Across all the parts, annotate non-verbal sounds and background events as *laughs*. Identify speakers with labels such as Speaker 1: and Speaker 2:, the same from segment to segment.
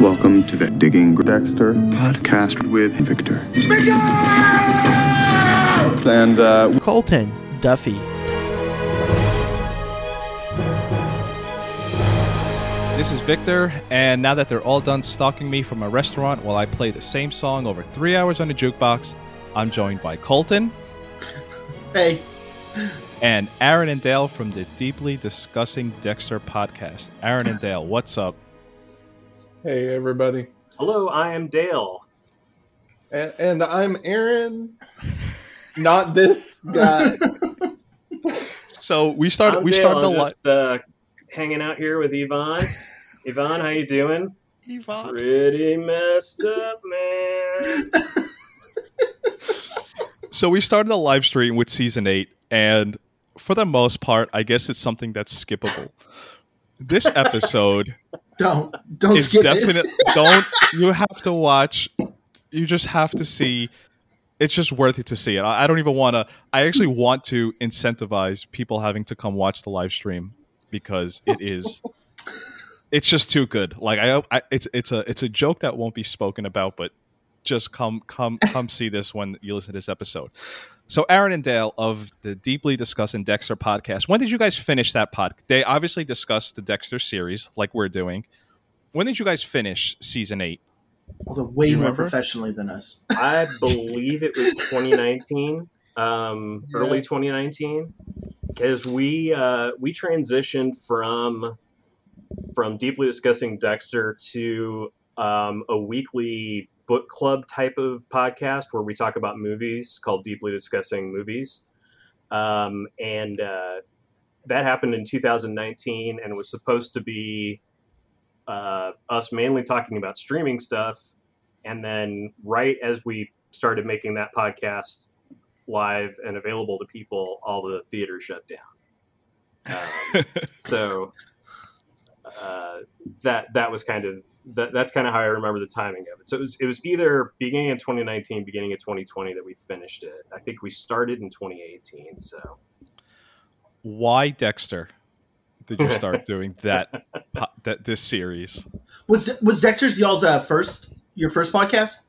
Speaker 1: Welcome to the Digging Dexter podcast with Victor. And uh,
Speaker 2: Colton Duffy.
Speaker 3: This is Victor, and now that they're all done stalking me from a restaurant while I play the same song over three hours on the jukebox, I'm joined by Colton
Speaker 4: Hey,
Speaker 3: and Aaron and Dale from the Deeply Discussing Dexter podcast. Aaron and Dale, what's up?
Speaker 5: Hey, everybody.
Speaker 6: Hello, I am Dale.
Speaker 5: And, and I'm Aaron, not this guy. *laughs*
Speaker 3: So we started.
Speaker 6: I'm
Speaker 3: we
Speaker 6: Dale.
Speaker 3: started the
Speaker 6: I'm
Speaker 3: li-
Speaker 6: just uh, hanging out here with Yvonne. *laughs* Yvonne, how you doing?
Speaker 3: Yvonne.
Speaker 6: Pretty messed up, man. *laughs*
Speaker 3: So we started a live stream with season eight, and for the most part, I guess it's something that's skippable. This episode
Speaker 4: don't don't
Speaker 3: is
Speaker 4: skip
Speaker 3: definite.
Speaker 4: it. *laughs*
Speaker 3: don't you have to watch? You just have to see. It's just worth it to see it. I, I don't even want to. I actually want to incentivize people having to come watch the live stream because it is. It's just too good. Like I, I, it's it's a it's a joke that won't be spoken about, but just come come come see this when you listen to this episode. So Aaron and Dale of the Deeply Discussing Dexter podcast. When did you guys finish that pod? They obviously discussed the Dexter series, like we're doing. When did you guys finish season eight?
Speaker 4: Although way more
Speaker 3: remember?
Speaker 4: professionally than us. *laughs*
Speaker 6: I believe it was 2019, um,
Speaker 5: Yeah.
Speaker 6: early 2019, because we uh, we transitioned from from deeply discussing Dexter to um, a weekly book club type of podcast where we talk about movies called Deeply Discussing Movies, um, and uh, that happened in 2019, and it was supposed to be uh, us mainly talking about streaming stuff. And then right as we started making that podcast live and available to people all the theaters shut down. Um, *laughs* so uh, that that was kind of that, that's kind of how I remember the timing of it. So it was it was either beginning of 2019, beginning of 2020 that we finished it. I think we started in 2018. So
Speaker 3: Why Dexter? Did you start *laughs* doing that that this series?
Speaker 4: Was was Dexter's y'all's uh, first your first podcast?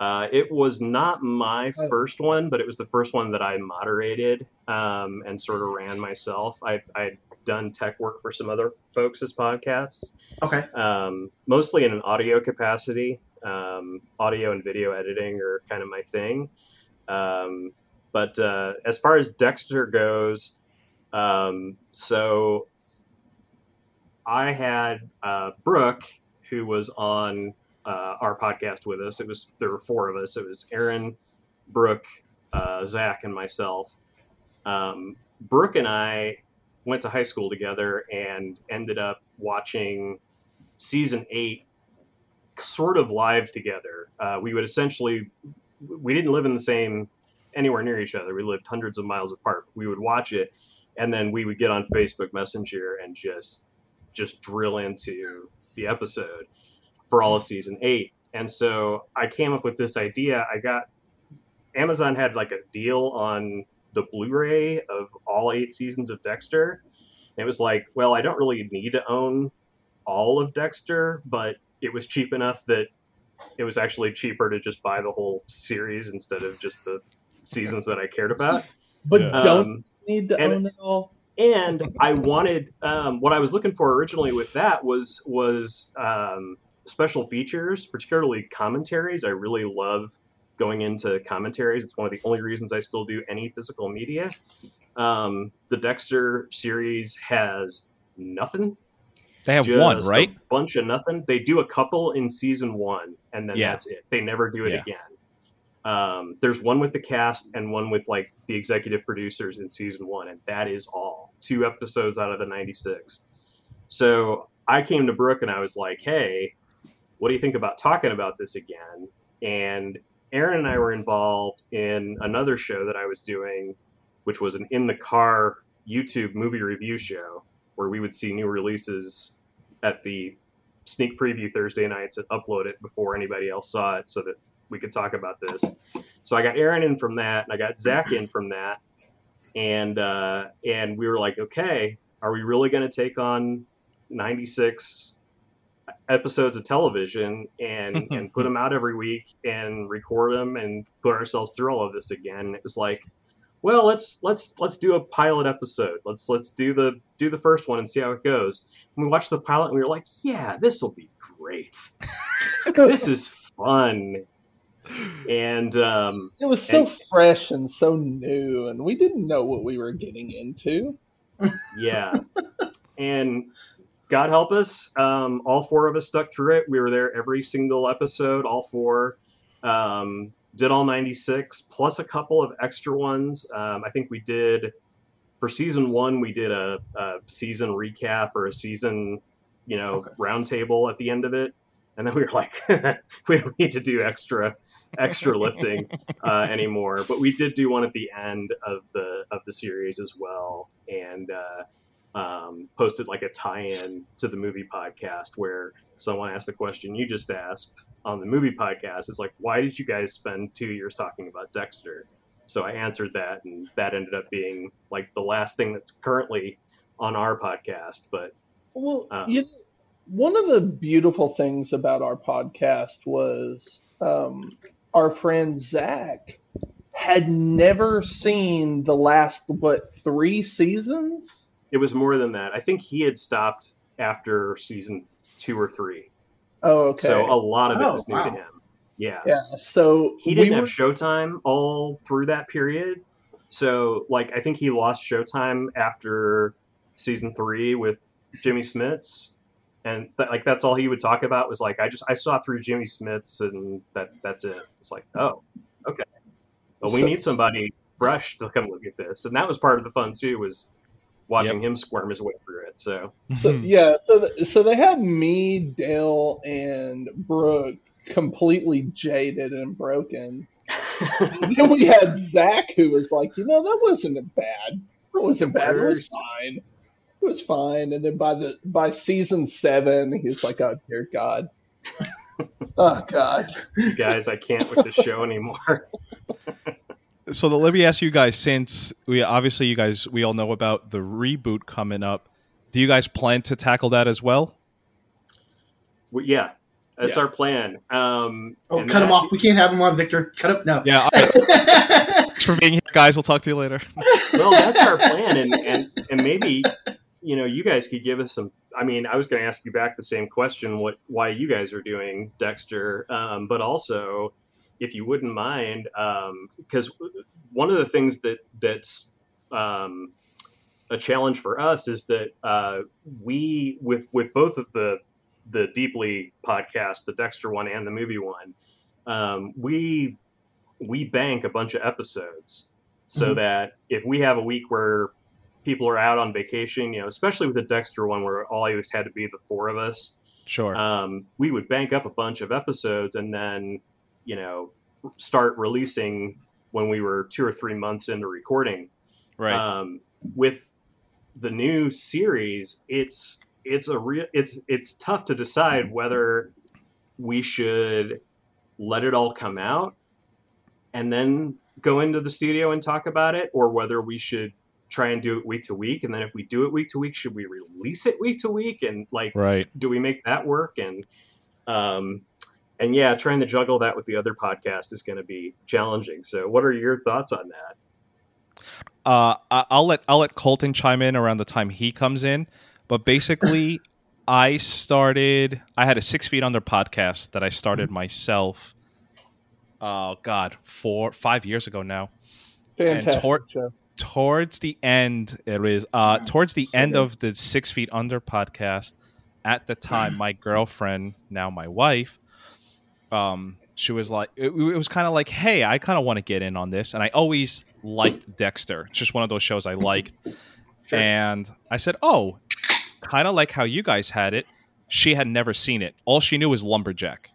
Speaker 6: Uh, it was not my
Speaker 5: Oh.
Speaker 6: first one, but it was the first one that I moderated um, and sort of ran myself. I, I'd done tech work for some other folks as podcasts,
Speaker 4: Okay.
Speaker 6: um, mostly in an audio capacity. Um, audio and video editing are kind of my thing. Um, but uh, as far as Dexter goes, um, so I had uh, Brooke, who was on uh, our podcast with us. It was there were four of us. It was Aaron, Brooke, uh, Zach, and myself. Um, Brooke and I went to high school together and ended up watching season eight sort of live together. Uh, we would essentially we didn't live in the same anywhere near each other. We lived hundreds of miles apart. We would watch it, and then we would get on Facebook Messenger and just just drill into the episode for all of season eight. And so I came up with this idea. I got Amazon had like a deal on the Blu-ray of all eight seasons of Dexter. And it was like, well, I don't really need to own all of Dexter, but it was cheap enough that it was actually cheaper to just buy the whole series instead of just the seasons that I cared about.
Speaker 5: But
Speaker 3: Yeah.
Speaker 5: don't
Speaker 6: Um,
Speaker 5: need to
Speaker 6: and-
Speaker 5: own it all.
Speaker 6: and I wanted um, what I was looking for originally with that was was um, special features, particularly commentaries. I really love going into commentaries. It's one of the only reasons I still do any physical media. Um, the Dexter series has nothing.
Speaker 3: They have
Speaker 6: just
Speaker 3: one, right?
Speaker 6: A bunch of nothing. They do a couple in season one, and then
Speaker 3: Yeah.
Speaker 6: that's it. They never do it
Speaker 3: Yeah.
Speaker 6: again. Um, there's one with the cast and one with like the executive producers in season one, and that is all. Two episodes out of the 96. So I came to Brooke and I was like, "Hey, what do you think about talking about this again?" And Aaron and I were involved in another show that I was doing, which was an in the car YouTube movie review show where we would see new releases at the sneak preview Thursday nights and upload it before anybody else saw it so that we could talk about this. So I got Aaron in from that, and I got Zach in from that, and uh, and we were like, okay, are we really going to take on 96 episodes of television and *laughs* and put them out every week and record them and put ourselves through all of this again. It was like, well, let's let's let's do a pilot episode. Let's let's do the do the first one and see how it goes. And we watched the pilot and we were like, yeah, this will be great. *laughs* this is fun. And um,
Speaker 5: It was so
Speaker 6: And-
Speaker 5: fresh and so new, and we didn't know what we were getting into.
Speaker 6: yeah *laughs* and god help us. Um, all four of us stuck through it. We were there every single episode all four. Um, did all 96 plus a couple of extra ones. Um, i think we did for season one we did a, a season recap or a season you know
Speaker 4: Okay.
Speaker 6: roundtable at the end of it. And then we were like *laughs* we don't need to do extra extra *laughs* lifting uh, anymore. But we did do one at the end of the of the series as well, and uh, um, posted like a tie-in to the movie podcast where someone asked the question you just asked on the movie podcast. It's like, why did you guys spend two years talking about Dexter? So I answered that, and that ended up being like the last thing that's currently on our podcast. But
Speaker 5: Well,
Speaker 6: Uh.
Speaker 5: you one of the beautiful things about our podcast was um, our friend Zach had never seen the last what three seasons.
Speaker 6: It was more than that. I think he had stopped after season two or three.
Speaker 5: Oh, okay.
Speaker 6: So a lot of it
Speaker 4: Oh,
Speaker 6: was new
Speaker 4: wow.
Speaker 6: to him. Yeah.
Speaker 5: yeah. So
Speaker 6: He didn't
Speaker 5: we
Speaker 6: have
Speaker 5: were-
Speaker 6: Showtime all through that period. So, like, I think he lost Showtime after season three with Jimmy Smits. And th- like that's all he would talk about was like I just I saw through Jimmy Smits and that that's it. It's like oh okay, but we
Speaker 5: So-
Speaker 6: need somebody fresh to come look at this, and that was part of the fun too was watching him squirm his way through it. So
Speaker 5: So,
Speaker 3: Mhm.
Speaker 5: yeah, so th- so they had me, Dale, and Brooke completely jaded and broken. And then we had Zach, who was like, you know, that wasn't bad. It wasn't bad. It was fine. It was fine. And then by the by season seven, he's like, oh dear God. *laughs* oh God.
Speaker 6: guys, I can't with this show anymore. *laughs*
Speaker 3: so the, let me ask you guys since we obviously you guys we all know about the reboot coming up do you guys plan to tackle that as well
Speaker 6: Well, yeah, that's
Speaker 5: Yeah.
Speaker 6: our plan. Um,
Speaker 4: Oh,
Speaker 6: and
Speaker 4: cut him off. We can't have him on, Victor. Cut him. No.
Speaker 3: yeah all right. *laughs* thanks for being here guys we'll talk to you later
Speaker 6: well, that's our plan, and and and maybe you know you guys could give us some. I mean, I was going to ask you back the same question: what why you guys are doing Dexter, um, but also if you wouldn't mind, because one of the things that that's um, a challenge for us is that uh, we with with both of the the deeply podcast, the Dexter one and the movie one, um, we we bank a bunch of episodes so
Speaker 4: Mhm.
Speaker 6: that if we have a week where people are out on vacation, you know, especially with the Dexter one where all it had to be the four of us,
Speaker 3: sure
Speaker 6: um, we would bank up a bunch of episodes and then, you know, start releasing when we were two or three months into recording.
Speaker 3: right
Speaker 6: Um, with the new series, it's it's a real it's it's tough to decide whether we should let it all come out and then go into the studio and talk about it, or whether we should try and do it week to week. And then if we do it week to week, should we release it week to week? And like,
Speaker 3: right
Speaker 6: do we make that work? And um, and yeah, trying to juggle that with the other podcast is going to be challenging. So, what are your thoughts on that?
Speaker 3: uh, I- I'll let I'll let Colton chime in around the time he comes in. But basically, *laughs* I started. I had a Six Feet Under podcast that I started myself. Oh God, four five years ago now.
Speaker 5: Fantastic
Speaker 3: tor-
Speaker 5: show.
Speaker 3: Towards the end, it is. Uh, towards the
Speaker 4: So
Speaker 3: end
Speaker 4: good.
Speaker 3: of the Six Feet Under podcast, at the time, *sighs* my girlfriend, now my wife, um, she was like, it, it was kind of like, hey, I kind of want to get in on this, and I always liked Dexter. It's just one of those shows I liked, *laughs*
Speaker 6: Sure.
Speaker 3: and I said, oh, kind of like how you guys had it. She had never seen it. All she knew was Lumberjack,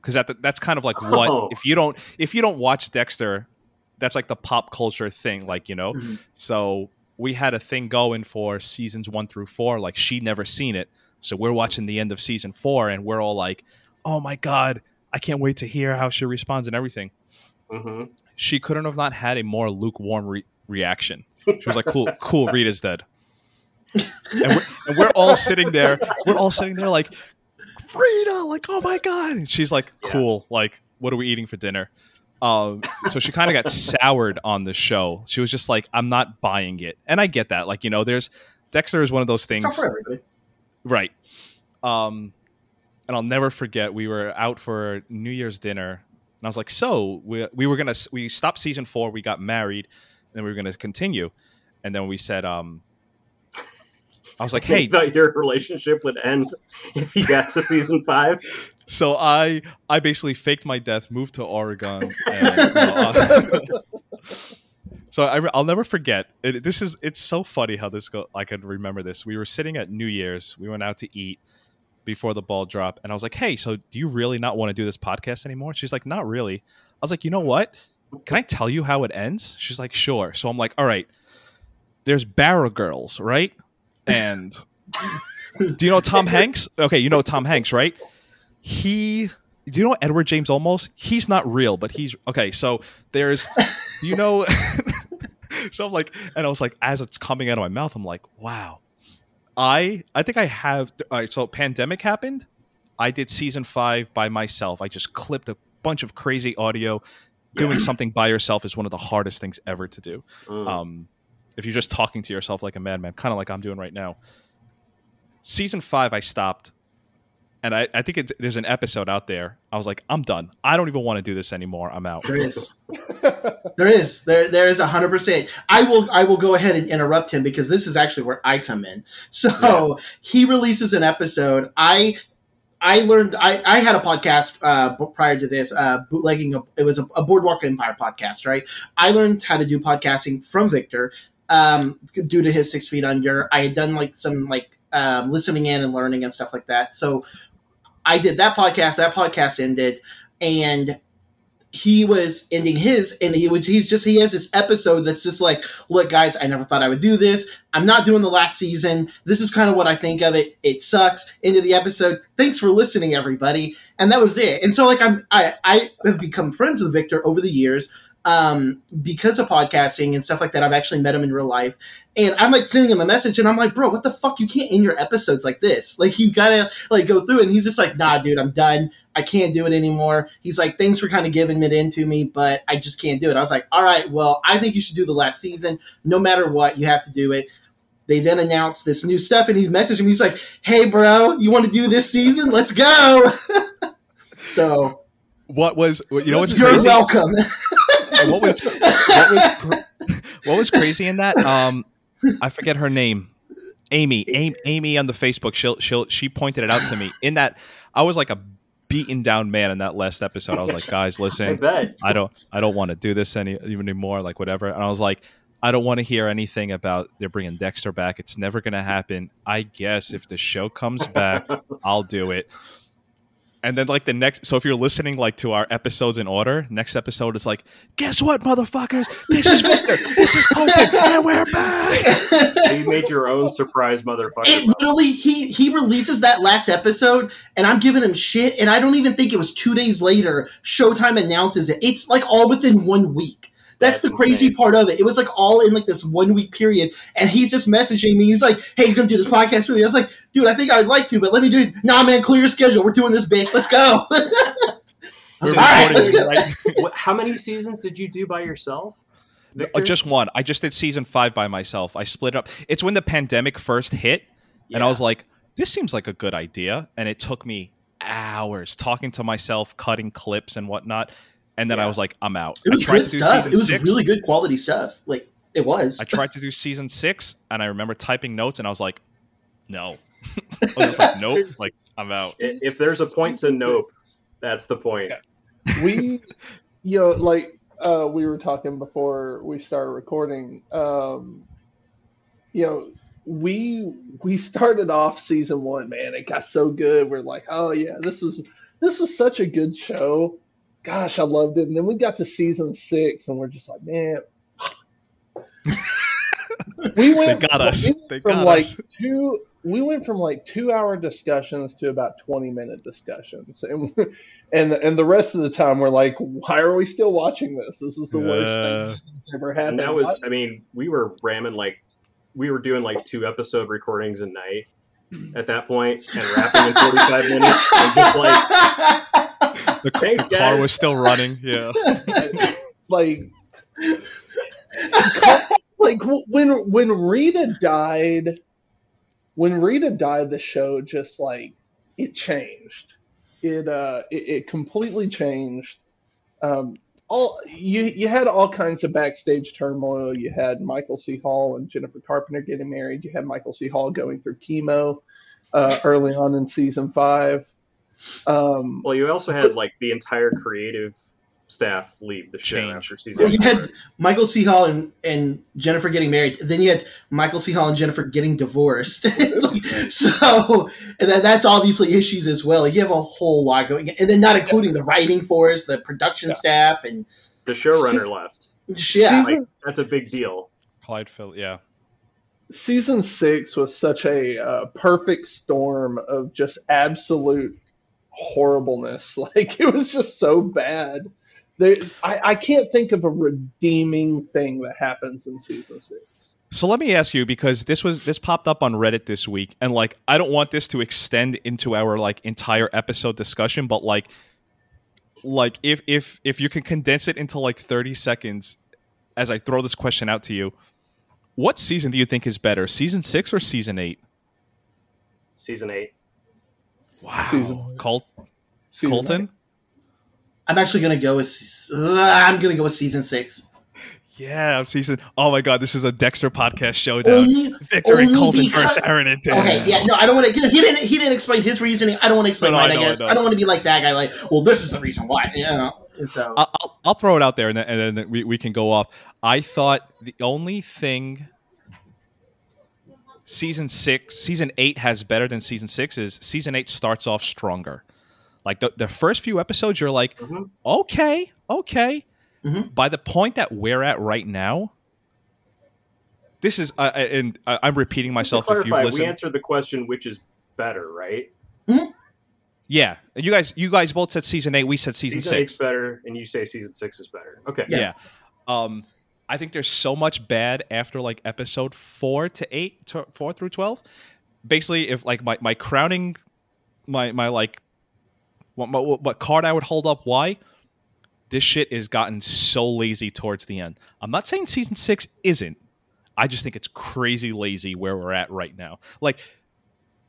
Speaker 3: because that, that's kind of like what
Speaker 6: Oh.
Speaker 3: if you don't if you don't watch Dexter, that's like the pop culture thing, like you know.
Speaker 4: Mhm.
Speaker 3: So we had a thing going for seasons one through four. Like she'd never seen it, so we're watching the end of season four, and we're all like, "Oh my god, I can't wait to hear how she responds and everything."
Speaker 6: hmm
Speaker 3: She couldn't have not had a more lukewarm re- reaction. She was like, "Cool, *laughs* cool, Rita's dead," and we're, and we're all sitting there. We're all sitting there like, Rita, like, oh my god. And she's like,
Speaker 6: Yeah.
Speaker 3: cool. Like, what are we eating for dinner? Um, so she kind of got soured on the show. She was just like, I'm not buying it, and I get that. Like, you know, there's Dexter is one of those things,
Speaker 4: not for everybody.
Speaker 3: right? Um, and I'll never forget. We were out for New Year's dinner, and I was like, "So we we were gonna we stopped season four. We got married, and then we were gonna continue." And then we said, um, "I was like, hey,
Speaker 6: thought your relationship would end if you got to season five. *laughs*
Speaker 3: So I I basically faked my death, moved to Oregon. *laughs* And, uh, *laughs* so I, will never forget. It, this is it's so funny how this go. I can remember this. We were sitting at New Year's. We went out to eat before the ball dropped, and I was like, "Hey, so do you really not want to do this podcast anymore?" She's like, "Not really." I was like, "You know what? Can I tell you how it ends?" She's like, "Sure." So I'm like, "All right." There's Barrel Girls, right? And *laughs* do you know Tom Hanks? Okay, you know Tom Hanks, right? he do you know Edward James Olmos? He's not real, but he's okay. So there's, you know, *laughs* so I'm like, and I was like, as it's coming out of my mouth, I'm like, wow, I I think I have. All right, so pandemic happened. I did season five by myself. I just clipped a bunch of crazy audio. Doing something by yourself is one of the hardest things ever to do.
Speaker 6: Mm.
Speaker 3: Um, if you're just talking to yourself like a madman, kind of like I'm doing right now. Season five, I stopped, and I, I think it's, there's an episode out there. I was like, I'm done. I don't even want to do this anymore. I'm out.
Speaker 4: There is. there is. There there is hundred percent. I will I will go ahead and interrupt him because this is actually where I come in. So he releases an episode. I I learned I, I had a podcast uh, prior to this, uh, bootlegging. A, it was a, a Boardwalk Empire podcast, right? I learned how to do podcasting from Victor um, due to his Six Feet Under. I had done like some like um, listening in and learning and stuff like that. So I did that podcast. That podcast ended, and he was ending his, and he was he's just he has this episode that's just like, look, guys, I never thought I would do this. I'm not doing the last season. This is kind of what I think of it. It sucks. Into the episode. Thanks for listening, everybody. And that was it. And so like I'm I I have become friends with Victor over the years um, because of podcasting and stuff like that. I've actually met him in real life. And I'm like sending him a message, and I'm like, bro, what the fuck? You can't end your episodes like this. Like you gotta like go through it. And he's just like, nah, dude, I'm done. I can't do it anymore. He's like, thanks for kind of giving it into me, but I just can't do it. I was like, all right, well, I think you should do the last season. No matter what, you have to do it. They then announced this new stuff, and he messaged me. He's like, hey, bro, you want to do this season? Let's go. *laughs* so
Speaker 3: What was you know what's
Speaker 4: you're
Speaker 3: crazy?
Speaker 4: welcome. *laughs*
Speaker 3: what was what was cr- what was crazy in that? Um, I forget her name. Amy, Amy, Amy on the Facebook. She she she pointed it out to me. In that, I was like a beaten down man in that last episode. I was like, guys, listen,
Speaker 6: bet.
Speaker 3: I don't I don't want to do this any even anymore. Like whatever. And I was like, I don't want to hear anything about they're bringing Dexter back. It's never going to happen. I guess if the show comes back, I'll do it. And then like the next, so if you're listening like to our episodes in order, next episode is like, guess what, motherfuckers? This is *laughs* Victor. this is Colton, and we're back.
Speaker 6: you made your own surprise motherfucker.
Speaker 4: It literally he he releases that last episode and I'm giving him shit and I don't even think it was two days later Showtime announces it. It's like all within one week. That's,
Speaker 6: That's
Speaker 4: the crazy
Speaker 6: insane.
Speaker 4: part of it. It was like all in like this one week period, and he's just messaging me. He's like, "Hey, you're gonna do this podcast with me?" I was like, "Dude, I think I'd like to, but let me do it." Nah, man, clear your schedule. We're doing this, bitch. Let's go. *laughs* All right, let's go.
Speaker 3: right-
Speaker 6: What, how many seasons did you do by yourself?
Speaker 3: Uh,
Speaker 6: Victor?
Speaker 3: just one. I just did season five by myself. I split up. It's when the pandemic first hit, and I was like, "This seems like a good idea." And it took me hours talking to myself, cutting clips and whatnot. And then I was like, "I'm out."
Speaker 4: it was good stuff. It was
Speaker 3: six.
Speaker 4: really good quality stuff. Like it was.
Speaker 3: I tried to do season six, and I remember typing notes, and I was like, "No." *laughs* I was just like, "Nope." *laughs* Like I'm out.
Speaker 6: If there's a point to nope, that's the point.
Speaker 5: we you know like uh we were talking before we started recording um you know we we started off season one man it got so good we're like oh yeah this is this is such a good show gosh i loved it and then we got to season six and we're just like man *laughs* we went
Speaker 3: They got us.
Speaker 5: we went
Speaker 3: They
Speaker 5: from
Speaker 3: got
Speaker 5: like
Speaker 3: us.
Speaker 5: two we went from like two hour discussions to about 20 minute discussions and *laughs* and and the rest of the time we're like why are we still watching this this is the worst thing that's ever happened
Speaker 6: that was, I mean, we were ramming like, we were doing like two episode recordings a night. at that point and wrapping in 45 minutes. And just like, *laughs*
Speaker 3: The,
Speaker 6: Thanks,
Speaker 3: the car
Speaker 6: guys.
Speaker 3: was still running. Yeah. *laughs*
Speaker 5: like *laughs* like when when Rita died when Rita died the show just like it changed it uh it, it completely changed um all you you had all kinds of backstage turmoil you had Michael C Hall and Jennifer Carpenter getting married you had Michael C Hall going through chemo uh early on in season 5 um
Speaker 6: well, you also had like the entire creative staff leave the show
Speaker 3: Change.
Speaker 6: after season
Speaker 4: Well, you had Michael C. Hall and, and Jennifer getting married. Then you had Michael C. Hall and Jennifer getting divorced. *laughs* so and that, that's obviously issues as well. You have a whole lot going, and then not including the writing force, the production
Speaker 5: Yeah.
Speaker 4: staff, and
Speaker 6: The showrunner left.
Speaker 4: yeah.
Speaker 6: Like, that's a big deal.
Speaker 3: Clyde Phil. Yeah.
Speaker 5: season six was such a uh, perfect storm of just absolute horribleness. *laughs* Like it was just so bad. They, I, I can't think of a redeeming thing that happens in season six.
Speaker 3: So let me ask you because this was this popped up on Reddit this week, and like I don't want this to extend into our like entire episode discussion, but like like if if if you can condense it into like 30 seconds as I throw this question out to you, what season do you think is better, season six or season eight?
Speaker 6: Season eight.
Speaker 3: Wow,
Speaker 5: Season- Season
Speaker 3: Colton.
Speaker 5: eight.
Speaker 4: I'm actually gonna go with. Uh, I'm gonna go with season six.
Speaker 3: Yeah, I'm season. Oh my God, this is a Dexter podcast showdown.
Speaker 4: Only-
Speaker 3: Victor and Colton
Speaker 4: because-
Speaker 3: versus Aaron and Dan.
Speaker 4: Okay, yeah, no, I don't want to. He didn't. He didn't explain his reasoning. I don't want to explain
Speaker 3: No, no, I
Speaker 4: mine. I,
Speaker 3: know, I
Speaker 4: guess
Speaker 3: know.
Speaker 4: I, don't want to be like that guy. Like, well, this is the reason why. You know. So
Speaker 3: I'll, I'll, I'll throw it out there and then, and then we, we can go off. I thought the only thing season six, season eight has better than season six is season eight starts off stronger. Like the, the first few episodes, you're like,
Speaker 6: Mhm.
Speaker 3: okay, okay.
Speaker 4: Mhm.
Speaker 3: By the point that we're at right now, this is, uh, and I- I'm repeating
Speaker 6: Just to
Speaker 3: myself if you've
Speaker 6: clarify, we answered the question which is better, right?
Speaker 3: yeah, you guys, you guys both said season eight. We said season,
Speaker 6: Season
Speaker 3: six.
Speaker 6: eight's better, and you say season six is better. Okay.
Speaker 4: Yeah.
Speaker 3: Yeah. Um, I think there's so much bad after like episode four to eight, to four through twelve. Basically, if like my, my crowning, my my like, what, my, what card I would hold up? Why? This shit is gotten so lazy towards the end. I'm not saying season six isn't. I just think it's crazy lazy where we're at right now. Like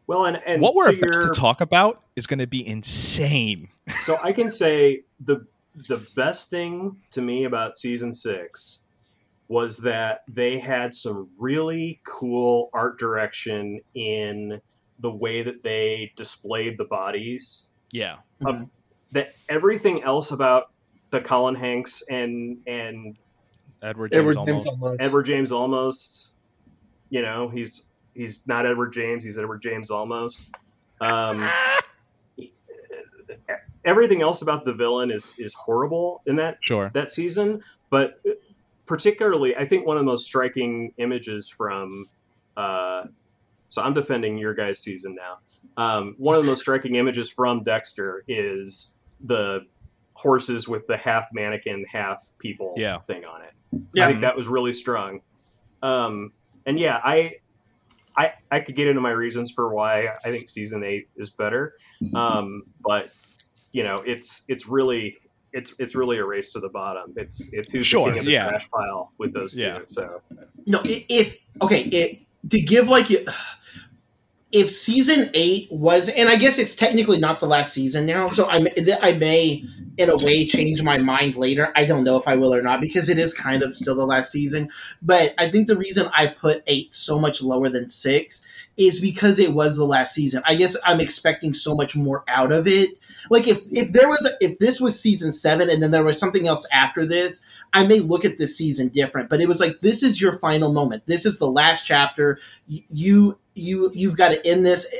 Speaker 6: Well, and, and
Speaker 3: what we're
Speaker 6: to
Speaker 3: about
Speaker 6: your-
Speaker 3: to talk about is going to be insane.
Speaker 6: so I can say the the best thing to me about season six was that they had some really cool art direction in the way that they displayed the bodies.
Speaker 3: Yeah.
Speaker 6: Of that everything else about the Colin Hanks and and
Speaker 3: Edward James
Speaker 5: Edward
Speaker 3: almost.
Speaker 5: James almost.
Speaker 6: Edward James almost, you know, he's he's not Edward James, he's Edward James almost. Um, *laughs* everything else about the villain is is horrible in that
Speaker 3: Sure.
Speaker 6: that season, but particularly, I think one of the most striking images from. Uh, so I'm defending your guys' season now. Um, one of the most *laughs* striking images from Dexter is the horses with the half mannequin, half people
Speaker 3: Yeah.
Speaker 6: thing on it.
Speaker 4: Yeah.
Speaker 6: I think that was really strong. Um, and yeah, I, I, I could get into my reasons for why I think season eight is better. Um, but you know, it's it's really it's it's really a race to the bottom. It's it's who's
Speaker 3: Sure,
Speaker 6: the king of the
Speaker 3: yeah.
Speaker 6: trash pile with those two.
Speaker 3: Yeah.
Speaker 6: So
Speaker 4: No, if okay, it, to give like if season eight was, and I guess it's technically not the last season now, so I may, I may in a way change my mind later. I don't know if I will or not because it is kind of still the last season. But I think the reason I put eight so much lower than six is because it was the last season. I guess I'm expecting so much more out of it. Like if if there was a, if this was season seven and then there was something else after this, I may look at this season different, but it was like this is your final moment. This is the last chapter. You you you've got to end this.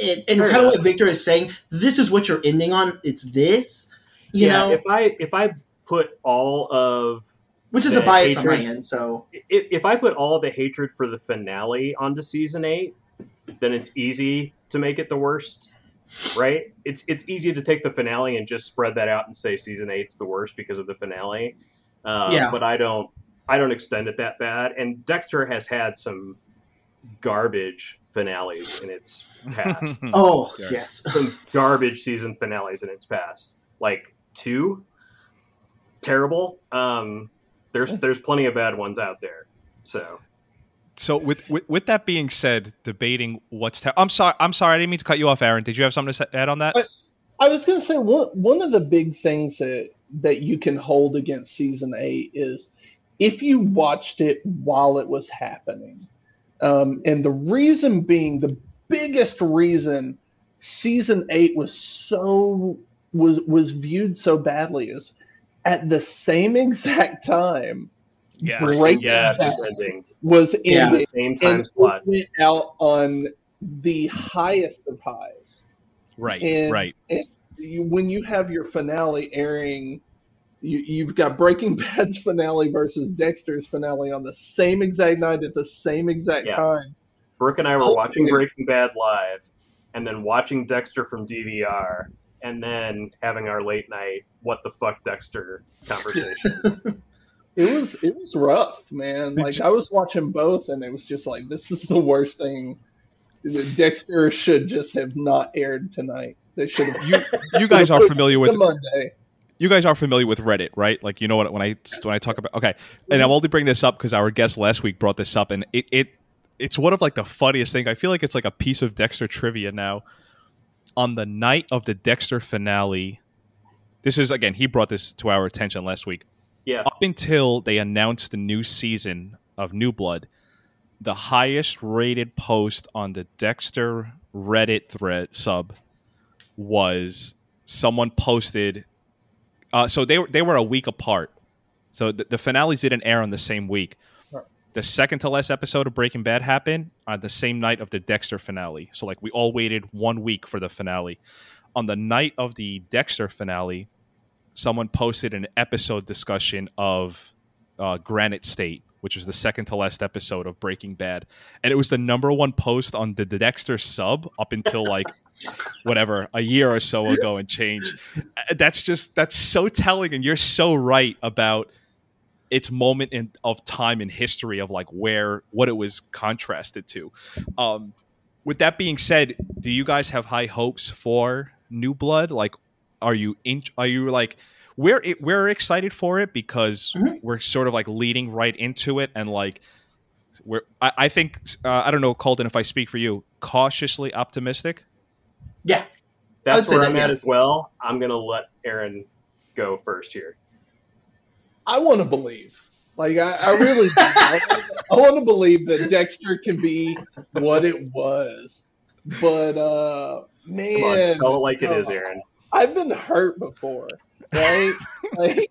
Speaker 4: And, and kind of what Victor is saying, this is what you're ending on. It's this, you
Speaker 6: yeah,
Speaker 4: know,
Speaker 6: if I if I put all of
Speaker 4: which is a bias on my end. So
Speaker 6: if, if I put all the hatred for the finale onto season eight, then it's easy to make it the worst, right? It's it's easy to take the finale and just spread that out and say season eight's the worst because of the finale. Uh,
Speaker 4: Yeah.
Speaker 6: But I don't I don't extend it that bad. And Dexter has had some garbage finales in its past. *laughs*
Speaker 4: Oh
Speaker 3: Yeah.
Speaker 4: yes,
Speaker 6: Some garbage season finales in its past. Like two, terrible. Um, there's there's plenty of bad ones out there. So
Speaker 3: So with, with with that being said, debating what's ter- I'm sorry. I'm sorry. I didn't mean to cut you off, Aaron. Did you have something to add on that?
Speaker 5: Uh, I was going to say one one of the big things that that you can hold against season eight is if you watched it while it was happening, um, and the reason being the biggest reason season eight was so was was viewed so badly is at the same *laughs* exact time
Speaker 3: Yes.
Speaker 5: Breaking
Speaker 6: yes, ending
Speaker 5: was
Speaker 4: Yeah.
Speaker 5: the
Speaker 6: same time
Speaker 5: and
Speaker 6: slot.
Speaker 5: went out on the highest of highs.
Speaker 3: Right.
Speaker 5: And-
Speaker 3: right.
Speaker 5: you, when you have your finale airing, you, you've got Breaking *laughs* Bad's finale versus Dexter's finale on the same exact night at the same exact
Speaker 6: Yeah.
Speaker 5: time.
Speaker 6: Brooke and I were
Speaker 5: Oh,
Speaker 6: watching
Speaker 5: yeah.
Speaker 6: Breaking Bad live, and then watching Dexter from DVR, and then having our late night "What the fuck, Dexter" conversation. *laughs*
Speaker 5: It was it was rough, man.
Speaker 3: Did
Speaker 5: Like
Speaker 3: you-
Speaker 5: I was watching both, and it was just like this is the worst thing. Dexter should just have not aired tonight. They should have.
Speaker 3: You you guys are familiar with *laughs*
Speaker 5: Monday.
Speaker 3: you guys are familiar with Reddit, right? Like you know what when I when I talk about okay, and I'm only bringing this up because our guest last week brought this up, and it, it it's one of like the funniest thing. I feel like it's like a piece of Dexter trivia now. On the night of the Dexter finale, this is again he brought this to our attention last week.
Speaker 6: Yeah,
Speaker 3: Up until they announced the new season of New Blood, the highest rated post on the Dexter Reddit thread sub was someone posted. Uh, so they were they were a week apart. So the, the finales didn't air on the same week.
Speaker 5: Right.
Speaker 3: The second to last episode of Breaking Bad happened on the same night of the Dexter finale. So like we all waited one week for the finale. On the night of the Dexter finale, someone posted an episode discussion of uh, Granite State, which was the second to last episode of Breaking Bad, and it was the number one post on the Dexter sub up until like whatever a year or so ago and change. That's just that's so telling, and you're so right about its moment in of time in history of like where what it was contrasted to. Um, with that being said, do you guys have high hopes for New Blood? Like, are you in? Are you like? We're we're excited for it because
Speaker 4: Mhm.
Speaker 3: we're sort of like leading right into it, and like we're. I, I think uh, I don't know, Colton. If I speak for you, cautiously optimistic.
Speaker 4: yeah. I would
Speaker 6: that's
Speaker 4: say
Speaker 6: where
Speaker 4: that,
Speaker 6: I'm at as well. I'm gonna let Aaron go first here.
Speaker 5: I want to believe. Like I, I really, do. *laughs* I, I want to believe that Dexter can be what it was. But uh,
Speaker 6: Come
Speaker 5: man,
Speaker 6: on, tell it like it is,
Speaker 5: uh,
Speaker 6: Aaron.
Speaker 5: I've been hurt before, right? *laughs* like,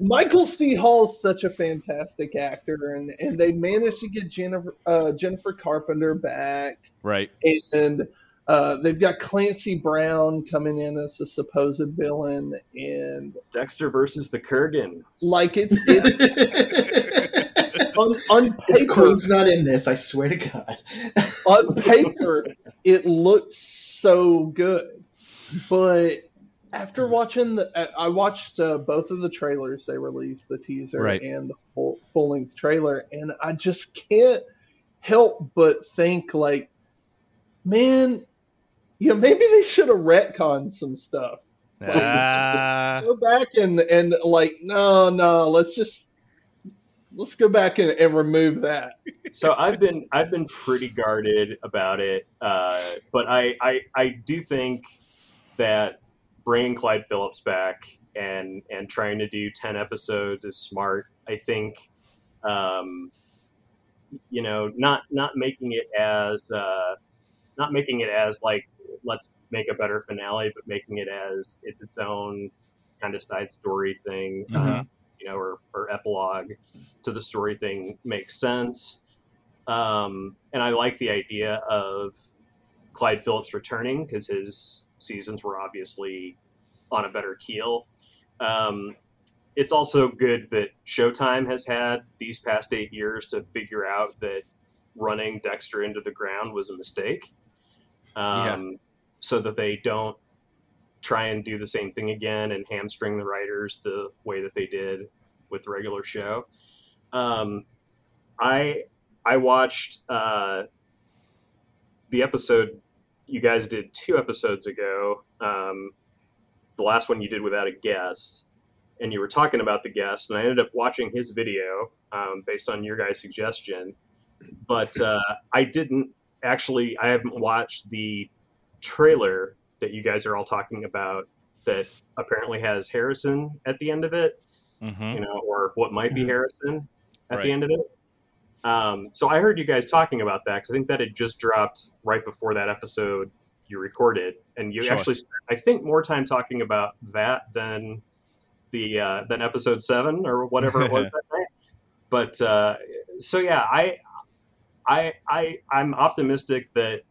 Speaker 5: Michael C. Hall is such a fantastic actor, and, and they managed to get Jennifer uh, Jennifer Carpenter back,
Speaker 3: Right.
Speaker 5: and uh, they've got Clancy Brown coming in as a supposed villain, and
Speaker 6: Dexter versus the Kurgan.
Speaker 5: like it's *laughs* it's on, on
Speaker 4: If
Speaker 5: paper,
Speaker 4: Queen's not in this, I swear to God.
Speaker 5: on paper, it looks so good, but after watching the, I- I watched uh, both of the trailers they released, the teaser
Speaker 3: Right.
Speaker 5: and the full full length trailer, and I just can't help but think like, man, yeah, maybe they should have retconned some stuff. *laughs*
Speaker 3: Ah,
Speaker 5: Go back and and like, no, no, let's just let's go back and, and remove that.
Speaker 6: so I've been I've been pretty guarded about it, uh, but I, I I do think that bringing Clyde Phillips back and and trying to do ten episodes is smart. I think, um, you know, not not making it as uh, not making it as like let's make a better finale, but making it as it's its own kind of side story thing, uh,
Speaker 3: Mhm.
Speaker 6: you know, or, or epilogue to the story thing makes sense. Um, and I like the idea of Clyde Phillips returning because his seasons were obviously on a better keel. Um, it's also good that Showtime has had these past eight years to figure out that running Dexter into the ground was a mistake. Um, So that they don't try and do the same thing again and hamstring the writers the way that they did with the regular show. Um, I I watched uh, the episode you guys did two episodes ago. Um, the last one you did without a guest, and you were talking about the guest, and I ended up watching his video um, based on your guys' suggestion. But uh, I didn't actually. I haven't watched the trailer that you guys are all talking about that apparently has Harrison at the end of it,
Speaker 3: Mhm.
Speaker 6: you know, or what might be. Harrison at
Speaker 3: Right.
Speaker 6: the end of it. Um, so I heard you guys talking about that because I think that had just dropped right before that episode you recorded, and you
Speaker 3: Sure.
Speaker 6: actually, spent, I think, more time talking about that than the uh, than episode seven or whatever it was *laughs* that night. But uh, so yeah, I, I, I, I'm optimistic that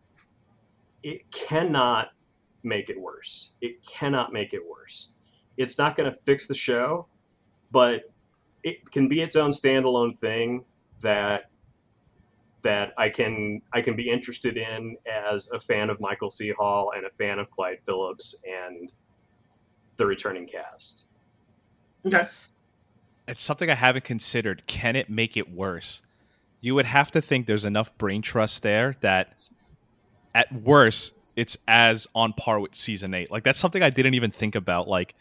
Speaker 6: it cannot make it worse. It cannot make it worse. It's not going to fix the show, but it can be its own standalone thing that that I can I can be interested in as a fan of Michael C. Hall and a fan of Clyde Phillips and the returning cast.
Speaker 4: Okay.
Speaker 3: It's something I haven't considered. Can it make it worse? You would have to think there's enough brain trust there that at worst it's as on par with season 8. Like that's something I didn't even think about like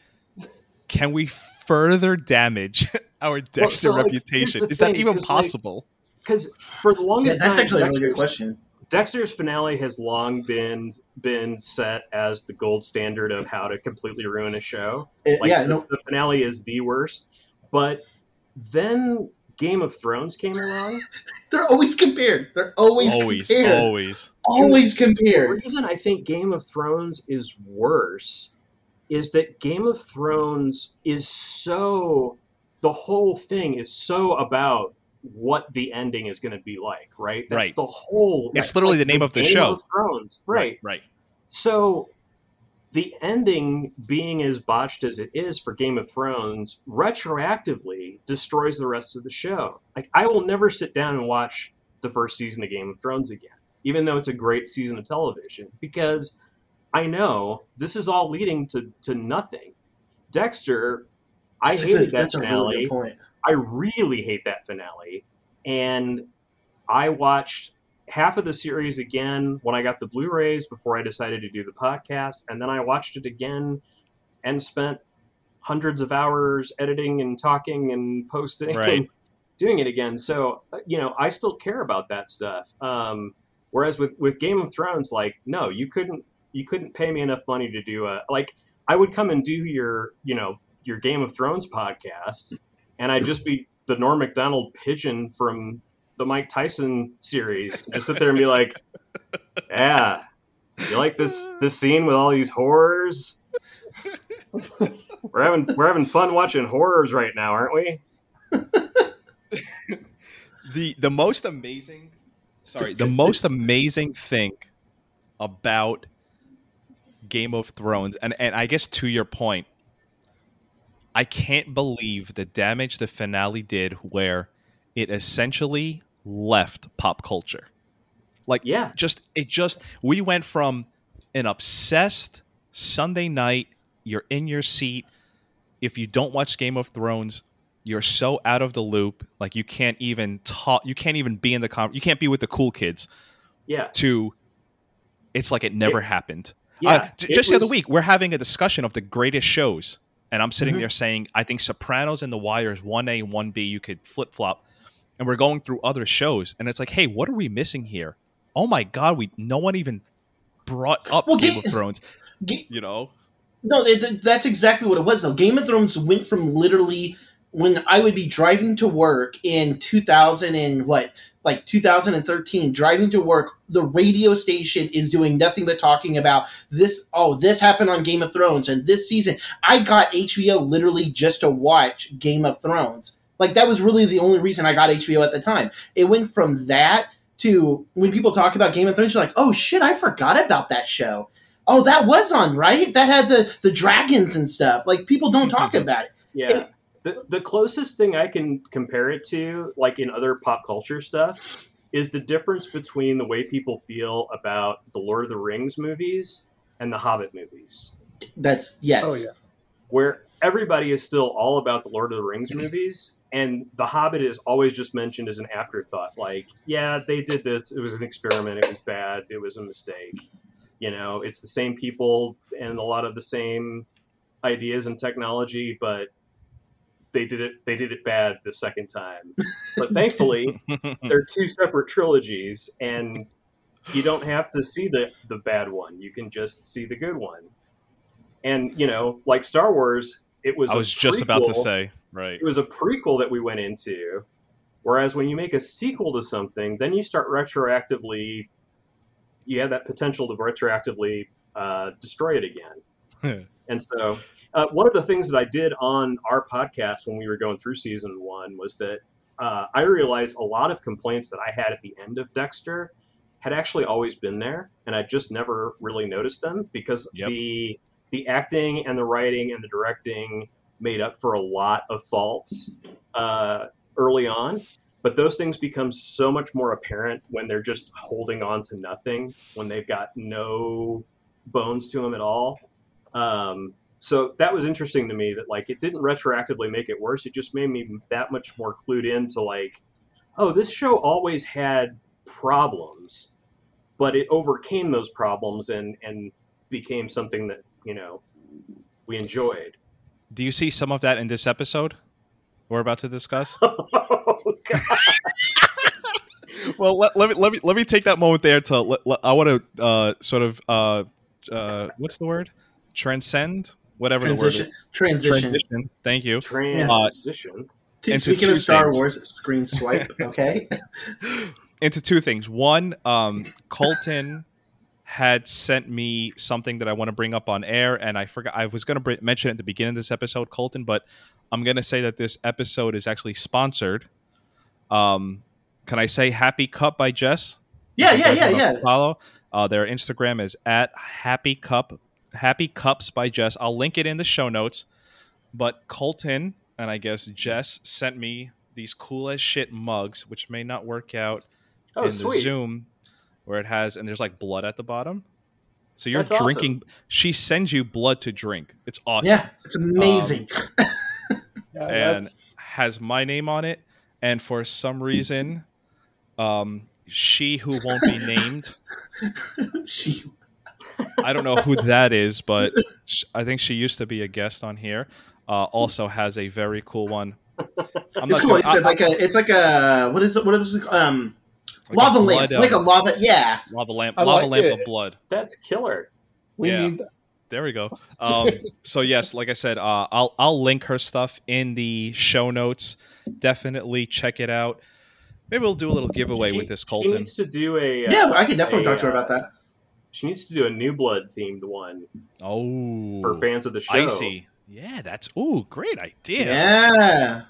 Speaker 3: can we further damage our Dexter
Speaker 6: so, like,
Speaker 3: reputation?
Speaker 6: here's the
Speaker 3: Is that
Speaker 6: thing,
Speaker 3: even
Speaker 6: 'cause, like,
Speaker 3: possible?
Speaker 6: Because for the
Speaker 4: Yeah,
Speaker 6: longest
Speaker 4: that's
Speaker 6: time,
Speaker 4: actually a really good
Speaker 6: Dexter's-
Speaker 4: question.
Speaker 6: Dexter's finale has long been been set as the gold standard of how to completely ruin a show.
Speaker 4: It-
Speaker 6: Like
Speaker 4: yeah,
Speaker 6: the,
Speaker 4: no,
Speaker 6: the finale is the worst. But then Game of Thrones came along. *laughs*
Speaker 4: they're always compared. They're always,
Speaker 3: Always,
Speaker 4: compared.
Speaker 3: always.
Speaker 4: Always compared.
Speaker 6: The reason I think Game of Thrones is worse is that Game of Thrones is so the whole thing is so about what the ending is going to be like, right? That's
Speaker 3: Right.
Speaker 6: the whole.
Speaker 3: It's literally the name of the
Speaker 6: Game
Speaker 3: show.
Speaker 6: of Thrones, right?
Speaker 3: Right.
Speaker 6: So the ending being as botched as it is for Game of Thrones retroactively destroys the rest of the show. Like I will never sit down and watch the first season of Game of Thrones again, even though it's a great season of television, because I know this is all leading to, to nothing. Dexter, I
Speaker 4: That's
Speaker 6: hated
Speaker 4: good-
Speaker 6: that
Speaker 4: That's a really
Speaker 6: finale.
Speaker 4: good point.
Speaker 6: I really hate that finale. And I watched half of the series again when I got the Blu-rays before I decided to do the podcast, and then I watched it again and spent hundreds of hours editing and talking and posting
Speaker 3: Right.
Speaker 6: and doing it again. So uh, you know, I still care about that stuff. Um, whereas with with Game of Thrones, like no, you couldn't you couldn't pay me enough money to do a like I would come and do your you know your Game of Thrones podcast, and I'd just be the Norm Macdonald pigeon from the Mike Tyson series. Just sit there and be like, "Yeah, you like this this scene with all these horrors? We're having we're having fun watching horrors right now, aren't we?"
Speaker 3: the the most amazing sorry the most amazing thing about game of thrones and and i guess to your point i can't believe the damage the finale did where it essentially left pop culture like
Speaker 6: Yeah,
Speaker 3: just it just we went from an obsessed Sunday night, you're in your seat. If you don't watch Game of Thrones, you're so out of the loop, like you can't even talk, you can't even be in the con- you can't be with the cool kids.
Speaker 6: yeah,
Speaker 3: To it's like it never happened.
Speaker 6: yeah.
Speaker 3: Uh,
Speaker 6: It
Speaker 3: just the other week, we're having a discussion of the greatest shows, and I'm sitting
Speaker 4: Mhm.
Speaker 3: there saying, I think Sopranos and The Wire is one A, one B. You could flip flop, and we're going through other shows, and it's like, hey, what are we missing here? Oh my god, we no one even brought up
Speaker 4: Well,
Speaker 3: Game
Speaker 4: Ga-
Speaker 3: of Thrones. *laughs* You know,
Speaker 4: No, it, th- that's exactly what it was. Though Game of Thrones went from literally when I would be driving to work in 2000 and what, like 2013, driving to work. The radio station is doing nothing but talking about this. Oh, this happened on Game of Thrones, and this season I got HBO literally just to watch Game of Thrones. Like that was really the only reason I got HBO at the time. It went from that to when people talk about Game of Thrones, you're like, oh shit, I forgot about that show. Oh, that was on, right? That had the the dragons and stuff. Like people don't talk mm-hmm. about it.
Speaker 6: Yeah. The, the closest thing I can compare it to, like in other pop culture stuff, is the difference between the way people feel about the Lord of the Rings movies and the Hobbit movies.
Speaker 4: That's yes.
Speaker 5: Oh, yeah.
Speaker 6: where everybody is still all about the Lord of the Rings movies, and The Hobbit is always just mentioned as an afterthought. Like, yeah, they did this. It was an experiment. It was bad. It was a mistake. You know, it's the same people and a lot of the same ideas and technology, but they did it. They did it bad the second time. But thankfully, *laughs* they're two separate trilogies, and you don't have to see the the bad one. You can just see the good one. And you know, like Star Wars, it was.
Speaker 3: I was just about to say, right.
Speaker 6: it was a prequel that we went into. Whereas when you make a sequel to something, then you start retroactively. You have that potential to retroactively uh, destroy it again. *laughs* And so, uh, one of the things that I did on our podcast when we were going through season one was that uh, I realized a lot of complaints that I had at the end of Dexter had actually always been there, and I just never really noticed them because
Speaker 3: Yep.
Speaker 6: the the acting and the writing and the directing made up for a lot of faults uh, early on. But those things become so much more apparent when they're just holding on to nothing, when they've got no bones to them at all. Um, so that was interesting to me that like it didn't retroactively make it worse. It just made me that much more clued in to like, oh, this show always had problems, but it overcame those problems and and became something that you know we enjoyed.
Speaker 3: Do you see some of that in this episode we're about to discuss? *laughs*
Speaker 6: Oh, God.
Speaker 3: well, let, let me let me let me take that moment there to let, let- I want to uh, sort of uh, uh, what's the word? Transcend whatever
Speaker 4: Transition.
Speaker 3: the word is. Transition. Thank you.
Speaker 6: Transition.
Speaker 4: T-
Speaker 3: into
Speaker 4: Speaking of Star
Speaker 3: things.
Speaker 4: Wars, screen swipe. *laughs* Okay.
Speaker 3: into two things. One, um, Colton had sent me something that I want to bring up on air, and I forgot I was going to br- mention it at the beginning of this episode, Colton, but I'm going to say that this episode is actually sponsored. Um, can I say "Happy Cup" by Jess?
Speaker 4: Yeah, yeah, yeah, yeah.
Speaker 3: Follow. Uh, their Instagram is at Happy Cup, Happy Cups by Jess. I'll link it in the show notes. But Colton and I guess Jess sent me these cool as shit mugs, which may not work out
Speaker 6: Oh,
Speaker 3: in the. Zoom, where it has and there's like blood at the bottom. So you're
Speaker 6: That's awesome.
Speaker 3: drinking. She sends you blood to drink. It's awesome.
Speaker 4: Yeah, it's amazing. *laughs*
Speaker 5: Yeah,
Speaker 3: and
Speaker 5: that's-
Speaker 3: has my name on it. And for some reason, um, she who won't be named. *laughs*
Speaker 4: she,
Speaker 3: I don't know who that is, but sh- I think she used to be a guest on here. Uh, also has a very cool one. I'm
Speaker 4: it's
Speaker 3: not
Speaker 4: cool.
Speaker 3: gonna-
Speaker 4: It's
Speaker 3: I-
Speaker 4: like a, it's like a, what is it? What is it? Um,
Speaker 3: like
Speaker 4: lava lamp,
Speaker 3: um,
Speaker 4: like a lava. Yeah,
Speaker 3: lava lamp,
Speaker 5: I
Speaker 3: lava
Speaker 5: like
Speaker 3: lamp
Speaker 5: it.
Speaker 3: of blood.
Speaker 6: That's killer.
Speaker 5: we
Speaker 3: yeah.
Speaker 5: need
Speaker 3: There we go. Um, so yes, like I said, uh, I'll I'll link her stuff in the show notes. Definitely check it out. Maybe we'll do a little giveaway
Speaker 6: She-
Speaker 3: with this
Speaker 6: She
Speaker 3: Colton.
Speaker 6: needs to do a. uh,
Speaker 4: yeah. I could definitely
Speaker 6: a,
Speaker 4: talk to her
Speaker 6: uh,
Speaker 4: about that.
Speaker 6: She needs to do a New Blood themed one
Speaker 3: Oh,
Speaker 6: for fans of the show.
Speaker 3: icy. Yeah, that's ooh, great idea.
Speaker 4: Yeah.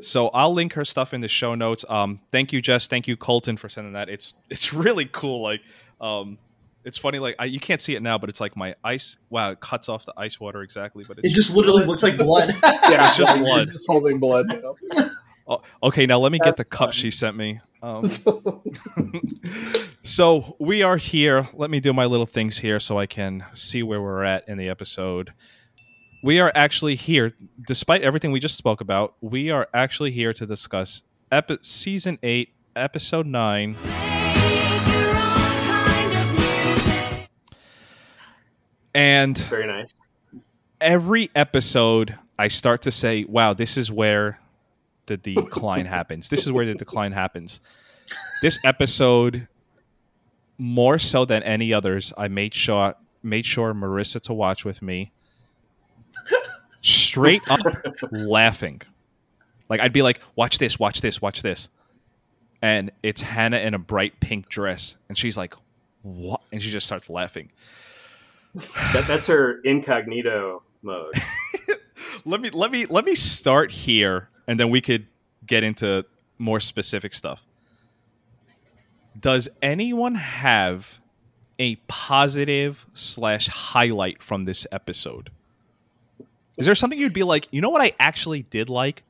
Speaker 3: So I'll link her stuff in the show notes. Um, thank you, Jess. Thank you, Colton, for sending that. It's it's *laughs* really cool. Like, um, it's funny. Like I, you can't see it now, but it's like my ice. Wow, it cuts off the ice water exactly. But it's
Speaker 4: It just literally looks like blood. *laughs*
Speaker 5: yeah,
Speaker 3: It's just blood.
Speaker 5: Just *laughs* holding blood.
Speaker 3: Oh, okay, now let me get the cup
Speaker 5: fine.
Speaker 3: she sent me. Um, so we are here. Let me do my little things here so I can see where we're at in the episode. We are actually here, despite everything we just spoke about. We are actually here to discuss epi- season eight, episode nine. And
Speaker 6: Very nice.
Speaker 3: every episode I start to say, wow, this is where the *laughs* decline happens. This is where the decline happens. This episode, more so than any others, I made sure made sure Marissa to watch with me. Straight up *laughs* laughing. Like I'd be like, watch this, watch this, watch this. And it's Hannah in a bright pink dress. And she's like, what? And she just starts laughing.
Speaker 6: That, that's her incognito mode. *laughs*
Speaker 3: let me let me let me start here and then we could get into more specific stuff does anyone have a positive slash highlight from this episode is there something you'd be like you know what i actually did like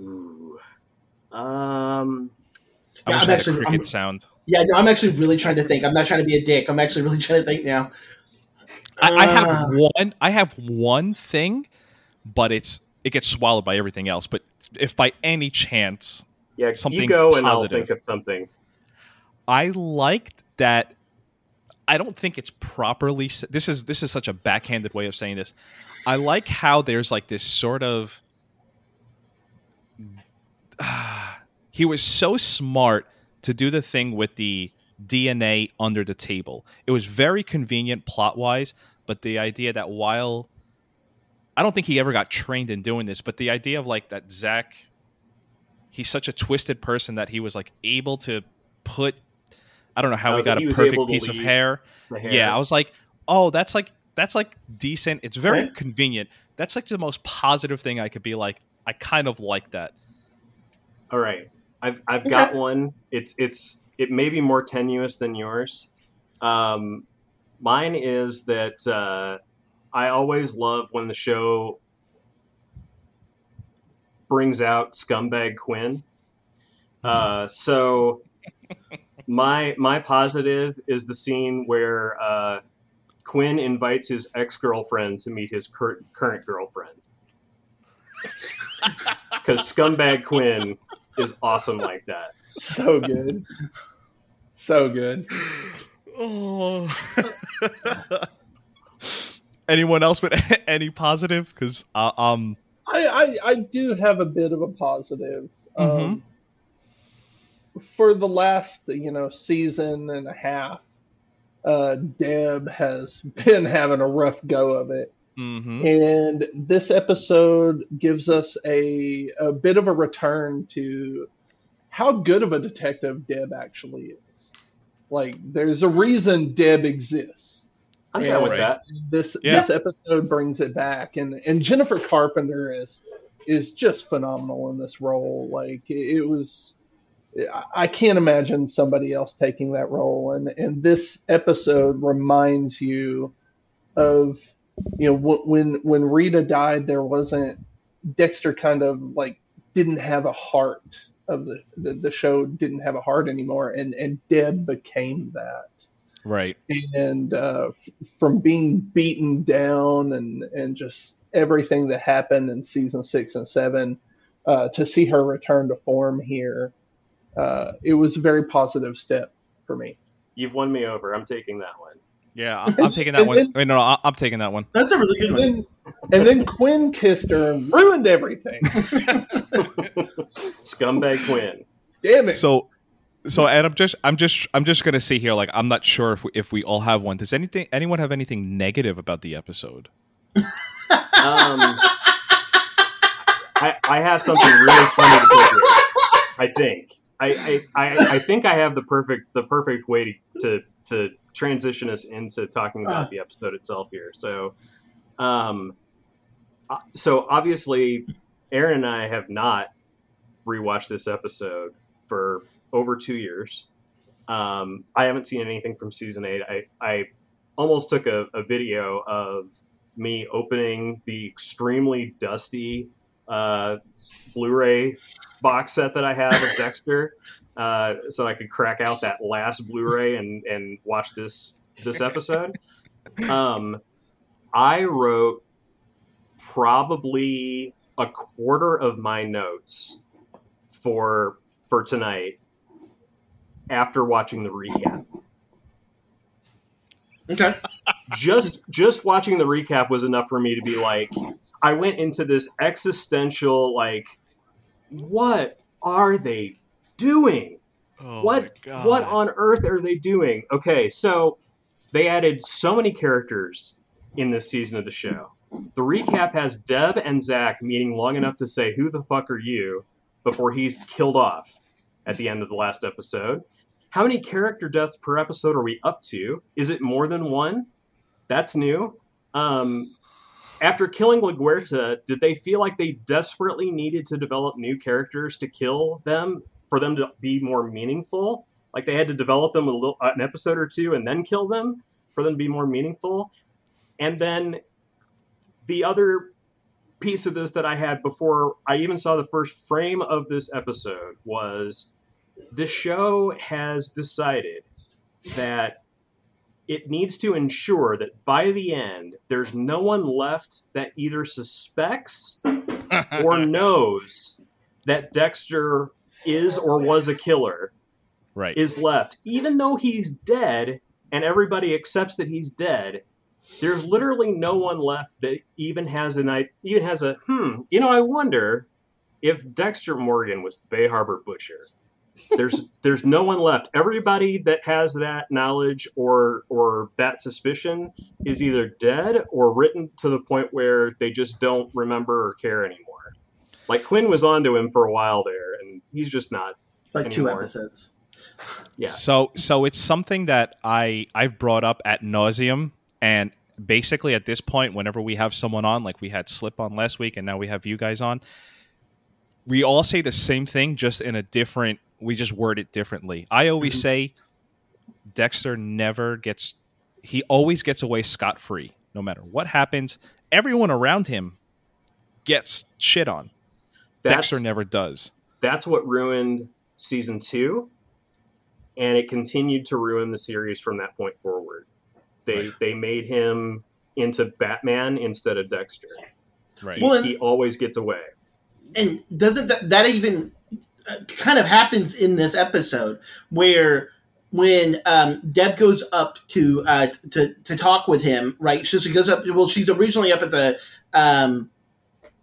Speaker 6: Ooh. Um,
Speaker 3: i
Speaker 4: Yeah,
Speaker 3: wish
Speaker 4: I'm
Speaker 3: i had
Speaker 4: actually-
Speaker 3: a cricket
Speaker 4: I'm-
Speaker 3: sound
Speaker 4: Yeah, no, I'm actually really trying to think. I'm not trying to be a dick. I'm actually really *laughs* trying to think now.
Speaker 3: I, I have
Speaker 4: Uh,
Speaker 3: one i have one thing but it's it gets swallowed by everything else. But if by any chance
Speaker 6: Yeah,
Speaker 3: Something
Speaker 6: you go and I'll think of something.
Speaker 3: I liked that. I don't think it's properly. This is this is such a backhanded way of saying this. I like how there's like this sort of. *sighs* he was so smart to do the thing with the DNA under the table. It was very convenient plot wise, but the idea that while I don't think he ever got trained in doing this, but the idea of like that Zach, he's such a twisted person that he was like able to put. I don't know how
Speaker 6: Oh,
Speaker 3: he got a perfect piece of hair.
Speaker 6: Hair.
Speaker 3: Yeah, I was like, oh, that's like that's like decent. It's very
Speaker 6: Right.
Speaker 3: convenient. That's like the most positive thing I could be like. I kind of like that.
Speaker 6: All right, I've I've got one. It's it's it may be more tenuous than yours. Um, mine is that uh, I always love when the show brings out scumbag Quinn. Uh, so my my positive is the scene where uh, Quinn invites his ex girlfriend to meet his cur- current girlfriend. *laughs* Because scumbag Quinn is awesome like that.
Speaker 5: So good. So good.
Speaker 3: Oh. *laughs* Anyone else with *laughs* any positive? Because uh, um,
Speaker 5: I, I, I do have a bit of a positive. Um,
Speaker 3: Mm-hmm.
Speaker 5: For the last, you know, season and a half, uh, Deb has *laughs* been having a rough go of it.
Speaker 3: mhm.
Speaker 5: And this episode gives us a, a bit of a return to how good of a detective Deb actually is. Like, there's a reason Deb exists.
Speaker 6: I'm
Speaker 5: Yeah,
Speaker 6: down with
Speaker 3: right.
Speaker 6: that.
Speaker 5: This
Speaker 3: Yeah.
Speaker 5: this episode brings it back, and and Jennifer Carpenter is is just phenomenal in this role. Like it, it was, I- can't imagine somebody else taking that role, and and this episode reminds you of you know when when Rita died, there wasn't Dexter kind of like didn't have a heart of the the, the show didn't have a heart anymore, and and Deb became that
Speaker 3: right.
Speaker 5: and uh, f- from being beaten down and and just everything that happened in season six and seven uh, to see her return to form here uh, it was a very positive step for me
Speaker 6: You've won me over. I'm taking that one.
Speaker 3: Yeah, I'm, I'm taking that one. Wait, no, no, I- I'm taking that one.
Speaker 4: That's a really good
Speaker 5: and
Speaker 4: one.
Speaker 5: then, and then Quinn kissed her and ruined everything *laughs* *laughs*
Speaker 6: Scumbag Quinn.
Speaker 5: damn it
Speaker 3: So, so, and I'm just, I'm just, I'm just gonna see here. Like, I'm not sure if we, if we all have one. Does anything, anyone have anything negative about the episode? *laughs*
Speaker 6: Um, I, I have something really funny to put here. I think. I, I, I, think I have the perfect the perfect way to, to to transition us into talking about the episode itself here. So, um, uh, so obviously, Aaron and I have not rewatched this episode for over two years. Um, I haven't seen anything from season eight. I, I almost took a, a video of me opening the extremely dusty uh, Blu-ray box set that I have of *laughs* Dexter, uh, so I could crack out that last Blu-ray and and watch this this episode. Um, I wrote probably a quarter of my notes for for tonight after watching the recap
Speaker 4: Okay.
Speaker 6: just just watching the recap was enough for me to be like i went into this existential like what are they doing?
Speaker 3: Oh
Speaker 6: what what on earth are they doing? Okay so they added so many characters in this season of the show. The recap has deb and zach meeting long enough to say who the fuck are you? before he's killed off at the end of the last episode. How many character deaths per episode are we up to? Is it more than one? That's new. Um, after killing LaGuerta, did they feel like they desperately needed to develop new characters to kill them for them to be more meaningful? Like they had to develop them a little, an episode or two and then kill them for them to be more meaningful? And then the other piece of this that I had before I even saw the first frame of this episode was the show has decided that it needs to ensure that by the end, there's no one left that either suspects *laughs* or knows that Dexter is or was a killer
Speaker 3: right.
Speaker 6: is left. Even though he's dead and everybody accepts that he's dead, there's literally no one left that even has an even has a hmm. You know, I wonder if Dexter Morgan was the Bay Harbor Butcher. There's there's no one left. Everybody that has that knowledge or or that suspicion is either dead or written to the point where they just don't remember or care anymore. Like Quinn was onto him for a while there, and he's just not.
Speaker 4: like two episodes.
Speaker 6: Yeah.
Speaker 3: So so it's something that I I've brought up at nauseum, and basically at this point, whenever we have someone on, like we had Slip on last week, and now we have you guys on, we all say the same thing, just in a different. We just word it differently. I always
Speaker 4: Mhm.
Speaker 3: say, Dexter never gets. He always gets away scot free, no matter what happens. Everyone around him gets shit on.
Speaker 6: That's,
Speaker 3: Dexter never does.
Speaker 6: that's what ruined season two, and it continued to ruin the series from that point forward. They they made him into Batman instead of Dexter.
Speaker 3: Right.
Speaker 6: He,
Speaker 4: Well, and-
Speaker 6: he always gets away.
Speaker 4: and doesn't that, that even kind of happens in this episode where when um, Deb goes up to, uh, to to talk with him, right? So she goes up. Well, she's originally up at the um,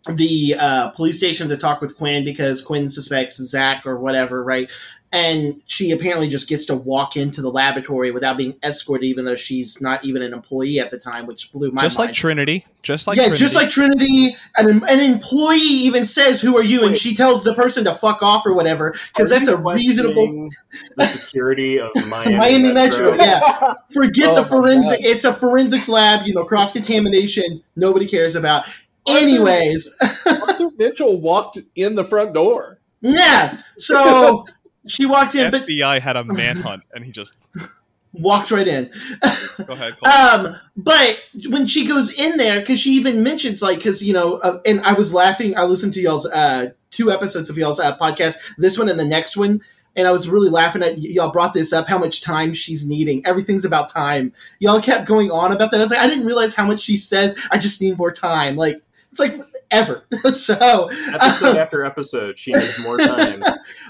Speaker 4: the uh, police station to talk with Quinn because Quinn suspects Zach or whatever, right? And she apparently just gets to walk into the laboratory without being escorted, even though she's not even an employee at the time, which blew my mind.
Speaker 3: just
Speaker 4: mind
Speaker 3: like Trinity. Just like
Speaker 4: yeah,
Speaker 3: Trinity.
Speaker 4: just like Trinity, an, an employee even says, "Who are you?" and she tells the person to fuck off or whatever because that's a reasonable.
Speaker 6: the security of *laughs* Miami,
Speaker 4: Miami Metro, yeah. Forget
Speaker 5: Oh
Speaker 4: the
Speaker 5: my
Speaker 4: forensic.
Speaker 5: God.
Speaker 4: It's a forensics lab. You know, cross contamination. Nobody cares about. Anyways,
Speaker 5: Arthur Mitchell walked in the front door. *laughs*
Speaker 4: yeah. So she walks in, but
Speaker 3: FBI had a manhunt, and he just *laughs*
Speaker 4: walks right in.
Speaker 3: go ahead. *laughs* Cole.
Speaker 4: Um, but when she goes in there, because she even mentions like, because you know, uh, and I was laughing. I listened to y'all's uh, two episodes of y'all's uh, podcast, this one and the next one, and I was really laughing at y- y'all brought this up. How much time she's needing? Everything's about time. Y'all kept going on about that. I was like, I didn't realize how much she says. I just need more time. Like it's like ever. *laughs* so,
Speaker 6: Episode after episode, she needs more time,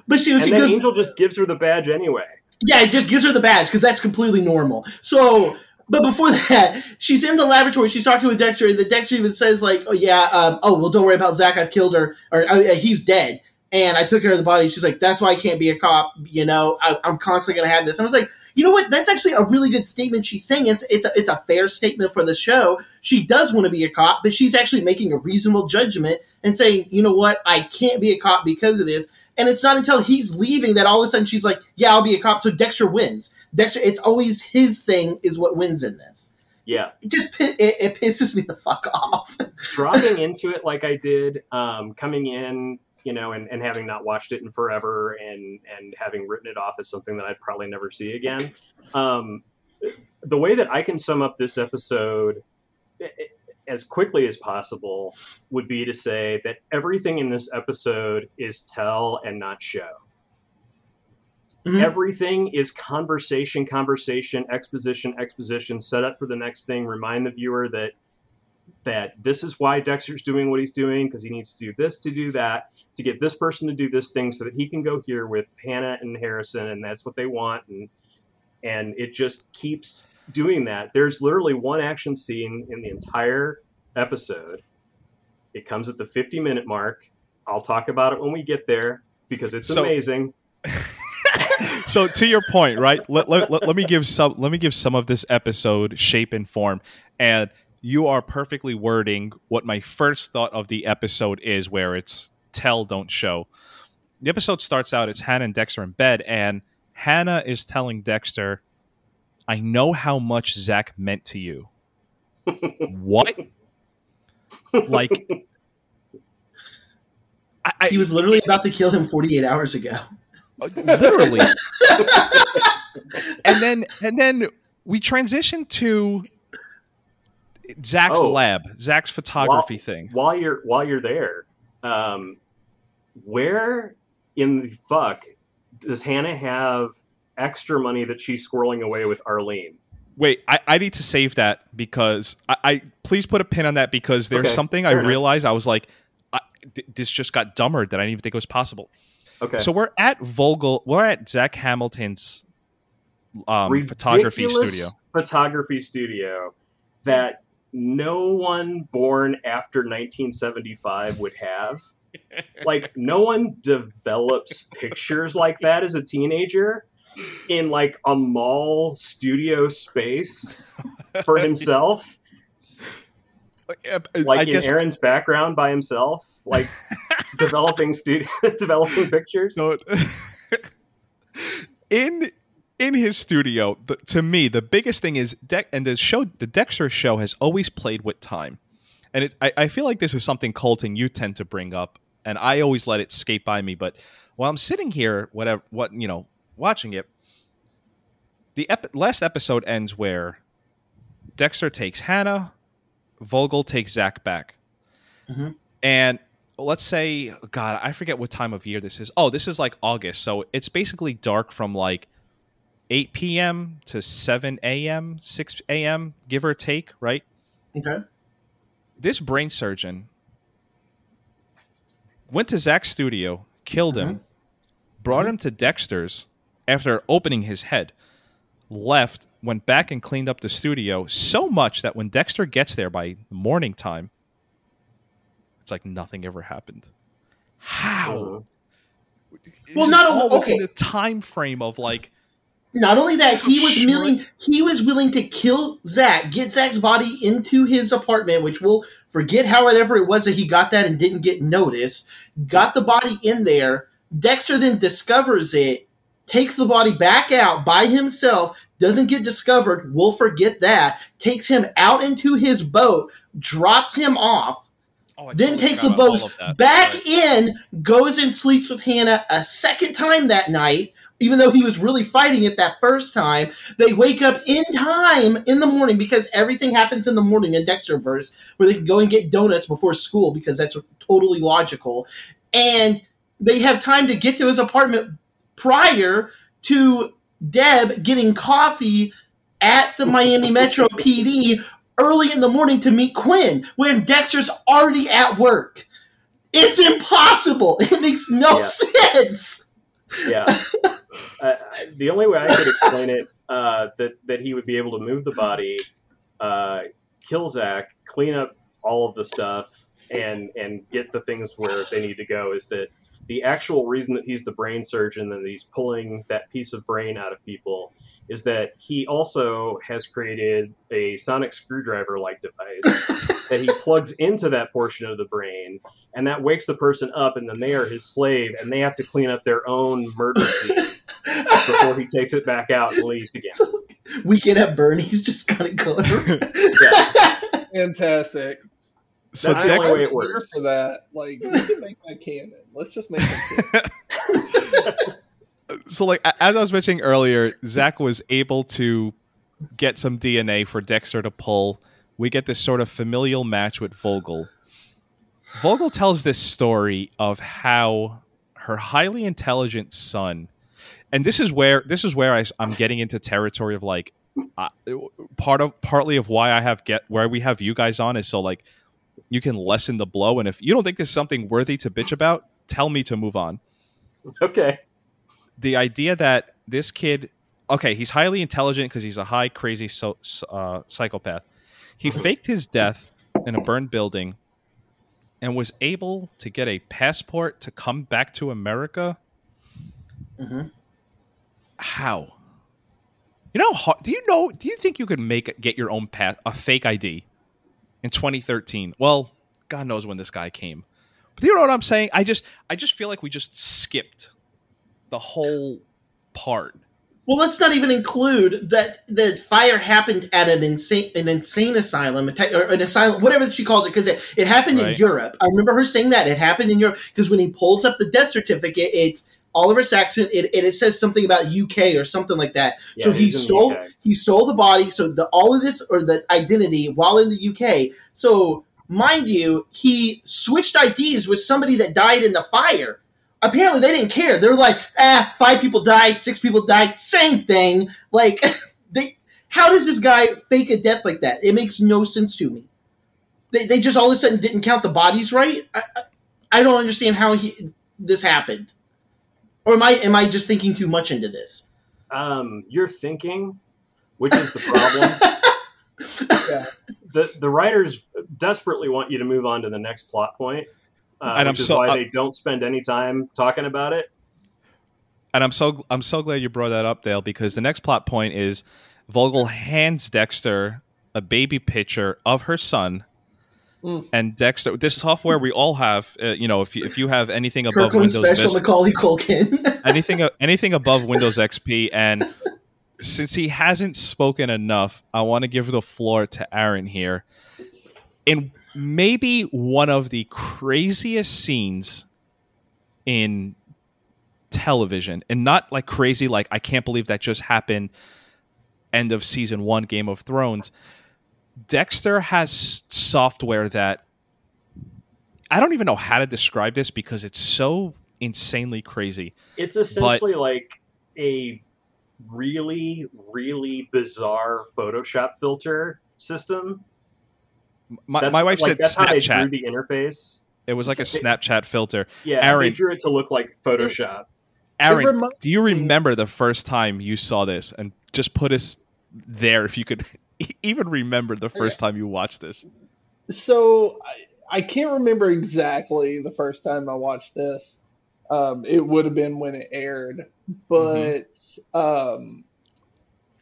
Speaker 4: but she was
Speaker 6: and
Speaker 4: she
Speaker 6: then
Speaker 4: goes.
Speaker 6: Angel just gives her the badge anyway.
Speaker 4: Yeah, it just gives her the badge because that's completely normal. So, but before *laughs* that, she's in the laboratory. She's talking with Dexter, and the Dexter even says like, "Oh yeah, um, oh well, don't worry about Zach. I've killed her, or uh, he's dead, and I took care of the body." She's like, "That's why I can't be a cop. You know, I, I'm constantly gonna have this." And I was like, you know what? That's actually a really good statement she's saying. It's it's a, it's a fair statement for the show. She does want to be a cop, but she's actually making a reasonable judgment and saying, you know what? I can't be a cop because of this. And it's not until he's leaving that all of a sudden she's like, "Yeah, I'll be a cop." So Dexter wins. Dexter, it's always his thing is what wins in this.
Speaker 6: Yeah,
Speaker 4: It just it, it pisses me the fuck off. *laughs*
Speaker 6: dropping into it like I did, um, coming in, you know, and, and having not watched it in forever, and and having written it off as something that I'd probably never see again. Um, the way that I can sum up this episode i- i- as quickly as possible would be to say that everything in this episode is tell and not show.
Speaker 4: Mhm.
Speaker 6: Everything is conversation, conversation, exposition, exposition, set up for the next thing, remind the viewer that that this is why Dexter's doing what he's doing because he needs to do this to do that to get this person to do this thing so that he can go here with Hannah and Harrison and that's what they want and and it just keeps doing that. There's literally one action scene in the entire episode. It comes at the 50 minute mark. I'll talk about it when we get there because it's
Speaker 3: So-
Speaker 6: amazing. *laughs*
Speaker 3: so to your point, right? Let, let, let, let me give some let me give some of this episode shape and form. And you are perfectly wording what my first thought of the episode is, where it's tell, don't show. The episode starts out, it's Hannah and Dexter in bed, and Hannah is telling Dexter, I know how much Zach meant to you. what? Like I, I,
Speaker 4: he was literally about to kill him 48 hours ago.
Speaker 3: literally and then and then we transition to zach's
Speaker 6: Oh.
Speaker 3: lab zach's photography thing
Speaker 6: while you're while you're there, um, where in the fuck does Hannah have extra money that she's squirreling away with Arlene?
Speaker 3: Wait, I, I need to save that because I, I please put a pin on that because there's
Speaker 6: Okay,
Speaker 3: something I
Speaker 6: enough.
Speaker 3: realized I was like, I, th- this just got dumber that I didn't even think it was possible.
Speaker 6: Okay.
Speaker 3: So we're at Vogel, we're at Zach Hamilton's um, photography studio.
Speaker 6: Photography studio that no one born after 1975 would have. *laughs* like no one develops pictures like that as a teenager in like a mall studio space for *laughs* himself like
Speaker 3: I
Speaker 6: in
Speaker 3: guess
Speaker 6: Aaron's background by himself like *laughs* developing studio *laughs* developing pictures
Speaker 3: So in in his studio, the, to me, the biggest thing is Deck and the show. The Dexter show has always played with time, and it, I, I feel like this is something Colton you tend to bring up, and I always let it skate by me. But while I'm sitting here, whatever, what you know, watching it, the ep- last episode ends where Dexter takes Hannah, Vogel takes Zach back,
Speaker 4: Mhm.
Speaker 3: and let's say god i forget what time of year this is. Oh this is like august so it's basically dark from like 8 p.m to 7 a.m 6 a.m give or take right?
Speaker 4: Okay.
Speaker 3: this brain surgeon went to zach's studio killed him brought him to dexter's after opening his head left went back and cleaned up the studio so much that when dexter gets there by morning time it's like nothing ever happened how
Speaker 6: Mhm.
Speaker 4: Well, not only- okay.
Speaker 3: the time frame of like
Speaker 4: Not only that, he was
Speaker 3: Sure.
Speaker 4: willing he was willing to kill Zach, get Zach's body into his apartment, which we'll forget however it was that he got that and didn't get noticed. Got the body in there. Dexter then discovers it, takes the body back out by himself, doesn't get discovered, we'll forget that, takes him out into his boat, drops him off,
Speaker 3: oh,
Speaker 4: then
Speaker 3: totally
Speaker 4: takes the
Speaker 3: forgot about all
Speaker 4: boat back
Speaker 3: Right.
Speaker 4: in, goes and sleeps with Hannah a second time that night, even though he was really fighting it that first time. They wake up in time in the morning because everything happens in the morning in Dexterverse, where they can go and get donuts before school because that's totally logical. And they have time to get to his apartment prior to Deb getting coffee at the Miami Metro PD early in the morning to meet Quinn when Dexter's already at work. It's impossible. *laughs* It makes no
Speaker 6: Yeah.
Speaker 4: sense.
Speaker 6: yeah. *laughs* Uh, the only way I could explain it uh, that that he would be able to move the body, uh, kill Zach, clean up all of the stuff, and and get the things where they need to go is that the actual reason that he's the brain surgeon and that he's pulling that piece of brain out of people is that he also has created a sonic screwdriver like device *laughs* that he plugs into that portion of the brain and that wakes the person up and then they are his slave and they have to clean up their own murder scene before he takes it back out and leaves again. *laughs*
Speaker 4: Weekend at Bernie's just kind of going.
Speaker 6: Yeah. *laughs*
Speaker 5: Fantastic.
Speaker 3: so
Speaker 6: That's the only way it works.
Speaker 5: For that, like, we can make that canon. Let's just make *laughs*
Speaker 3: so like as I was mentioning earlier, Zach was able to get some DNA for Dexter to pull. We get this sort of familial match with Vogel. Vogel tells this story of how her highly intelligent son, and this is where this is where I, am getting into territory of like uh, part of partly of why I have get where we have you guys on is so like you can lessen the blow, and if you don't think this is something worthy to bitch about, tell me to move on.
Speaker 6: Okay.
Speaker 3: the idea that this kid okay he's highly intelligent because he's a high crazy so, uh, psychopath. He faked his death in a burned building and was able to get a passport to come back to america?
Speaker 4: Mhm.
Speaker 3: how? You know how, do you know do you think you could make get your own pass a fake id in 2013 well god knows when this guy came but you know what i'm saying i just i just feel like we just skipped the whole part
Speaker 4: Well, let's not even include that the fire happened at an insane an insane asylum, a te- or an asylum, whatever she calls it, because it, it happened in Europe. I remember her saying that it happened in Europe because when he pulls up the death certificate, it's Oliver Saxon, it, and it says something about UK or something like that.
Speaker 6: Yeah,
Speaker 4: so he
Speaker 6: he's in the
Speaker 4: stole he stole the body, so the all of this or the identity while in the UK. So mind you, he switched IDs with somebody that died in the fire. Apparently, they didn't care. They're like, ah, five people died, six people died, same thing. Like *laughs* they How does this guy fake a death like that? It makes no sense to me. They, they just all of a sudden didn't count the bodies right. I, I, I don't understand how he this happened. Or am I am I just thinking too much into this?
Speaker 6: Um, you're thinking, which is the problem. *laughs*
Speaker 5: Yeah.
Speaker 6: The the writers desperately want you to move on to the next plot point, uh,
Speaker 3: And I'm
Speaker 6: which is
Speaker 3: so-
Speaker 6: why
Speaker 3: I-
Speaker 6: they don't spend any time talking about it.
Speaker 3: And I'm so I'm so glad you brought that up, Dale, because the next plot point is Vogel hands Dexter a baby picture of her son.
Speaker 5: Mm.
Speaker 3: And Dexter, this software we all have, uh, you know, if you, if you have anything above
Speaker 4: Kirkland
Speaker 3: Windows
Speaker 4: special
Speaker 3: Vista,
Speaker 4: Macaulay Culkin.
Speaker 3: anything anything above Windows XP, and *laughs* since he hasn't spoken enough, I want to give the floor to Aaron here. In maybe one of the craziest scenes in television, and not like crazy, like I can't believe that just happened. End of season one, Game of Thrones. Dexter has software that I don't even know how to describe this because it's so insanely crazy.
Speaker 6: It's essentially like a really, really bizarre Photoshop filter system.
Speaker 3: My,
Speaker 6: That's,
Speaker 3: my wife
Speaker 6: like,
Speaker 3: said
Speaker 6: that's how they drew the interface.
Speaker 3: It was like a Snapchat filter.
Speaker 6: Yeah,
Speaker 3: Aaron-
Speaker 6: they drew it to look like Photoshop.
Speaker 3: Aaron,
Speaker 5: reminds
Speaker 3: do you remember the first time you saw this? And just put us there if you could *laughs* even remember the first time you watched this.
Speaker 5: So I, I can't remember exactly the first time I watched this. Um, it would have been when it aired, but um,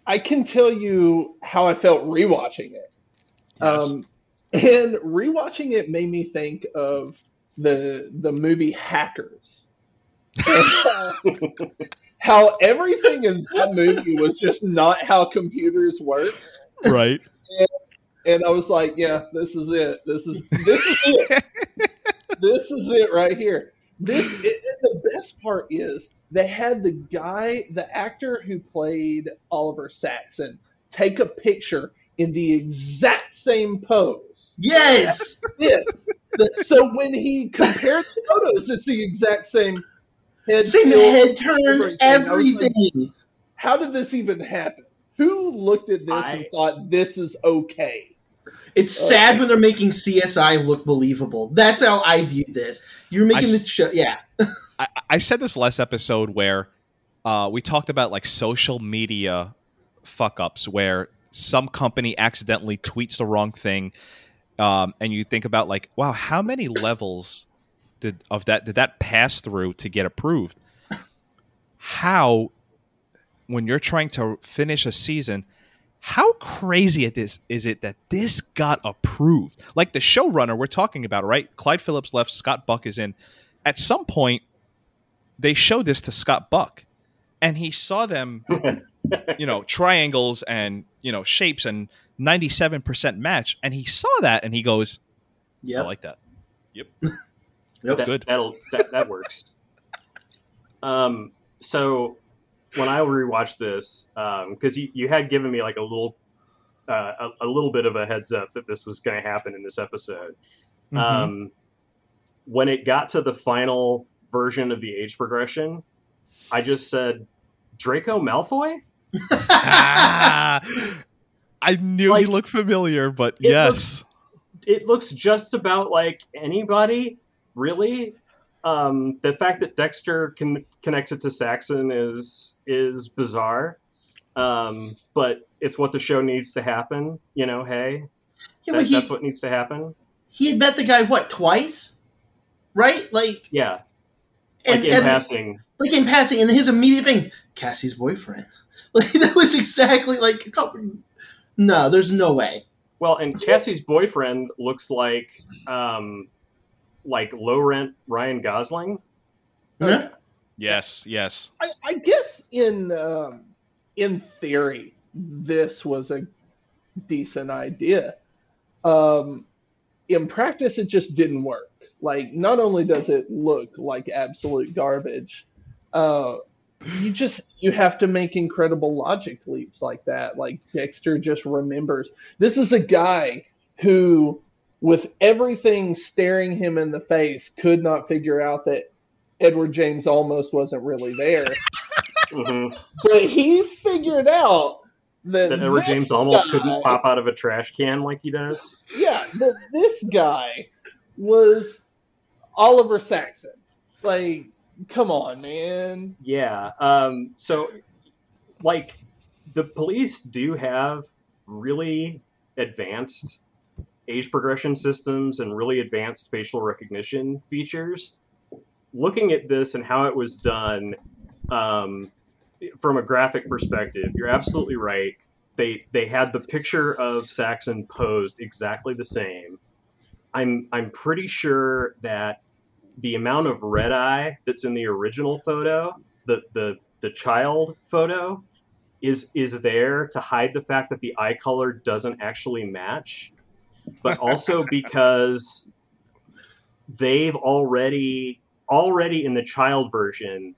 Speaker 5: I can tell you how I felt rewatching it.
Speaker 3: Yes.
Speaker 5: Um, and rewatching it made me think of the the movie Hackers. *laughs* how everything in that movie was just not how computers work.
Speaker 3: right.
Speaker 5: And I was like, yeah, this is it. This is this is it. *laughs* this is it right here. This it, and the best part is they had the guy, the actor who played Oliver Saxon, take a picture in the exact same pose.
Speaker 4: yes.
Speaker 5: Yes. so when he compared the photos, it's the exact same head
Speaker 4: Same
Speaker 5: tilt,
Speaker 4: head turn,
Speaker 5: everything. I like. How did this even happen? Who looked at this and thought this is okay?
Speaker 4: It's uh, sad when they're making CSI look believable. That's how I view this. You're making
Speaker 3: I s-
Speaker 4: this show, yeah. *laughs*
Speaker 3: I, I said this last episode where uh, we talked about like social media fuck ups where some company accidentally tweets the wrong thing. Um, and you think about like, wow, how many levels did of that did that pass through to get approved? How, when you're trying to finish a season, how crazy it is is it that this got approved? Like the showrunner we're talking about, right? Clyde Phillips left, Scott Buck is in. At some point, they showed this to Scott Buck, and he saw them, *laughs* you know, triangles and you know shapes and ninety-seven percent match, and he saw that and he goes, "Yeah,
Speaker 4: "I
Speaker 3: like that. Yep,
Speaker 4: Yep. *laughs*
Speaker 3: that's
Speaker 6: that,
Speaker 3: good."
Speaker 6: That'll that, that works. *laughs* Um, so when I rewatched this, because you, you had given me like a little uh, a, a little bit of a heads up that this was going to happen in this episode.
Speaker 3: Mhm.
Speaker 6: Um, when it got to the final version of the age progression, I just said Draco Malfoy.
Speaker 3: ah, I knew he
Speaker 6: Like,
Speaker 3: looked familiar, but
Speaker 6: it
Speaker 3: yes,
Speaker 6: it looks just about like anybody, really. Um, the fact that Dexter can connects it to Saxon is is bizarre, um, but it's what the show needs to happen. You know, hey,
Speaker 4: Yeah,
Speaker 6: that-
Speaker 4: he,
Speaker 6: that's what needs to happen.
Speaker 4: he had met the guy, what, twice? Right? Like,
Speaker 6: Yeah,
Speaker 4: and,
Speaker 6: like in
Speaker 4: and-
Speaker 6: passing.
Speaker 4: like in passing, and his immediate thing, Cassie's boyfriend. *laughs* Like, that was exactly like, no, there's no way.
Speaker 6: Well, and Cassie's boyfriend looks like um, like low rent Ryan Gosling.
Speaker 4: Huh?
Speaker 3: yes, yes.
Speaker 5: I, I guess in um, in theory, this was a decent idea. Um, in practice, it just didn't work. Like, not only does it look like absolute garbage, uh, you just you have to make incredible logic leaps like that. Like Dexter just remembers this is a guy who, with everything staring him in the face, could not figure out that Edward James Olmos wasn't really there.
Speaker 6: hmm
Speaker 5: But he figured out that,
Speaker 6: That Edward James Olmos
Speaker 5: guy-
Speaker 6: couldn't pop out of a trash can like he does.
Speaker 5: Yeah, that this guy was Oliver Saxon. Like, come on, man.
Speaker 6: Yeah. Um, so, like, the police do have really advanced age progression systems and really advanced facial recognition features. Looking at this and how it was done um, from a graphic perspective, you're absolutely right. They they had the picture of Saxon posed exactly the same. I'm I'm pretty sure that the amount of red eye that's in the original photo, the the the child photo, is is there to hide the fact that the eye color doesn't actually match, but *laughs* also because they've already already in the child version,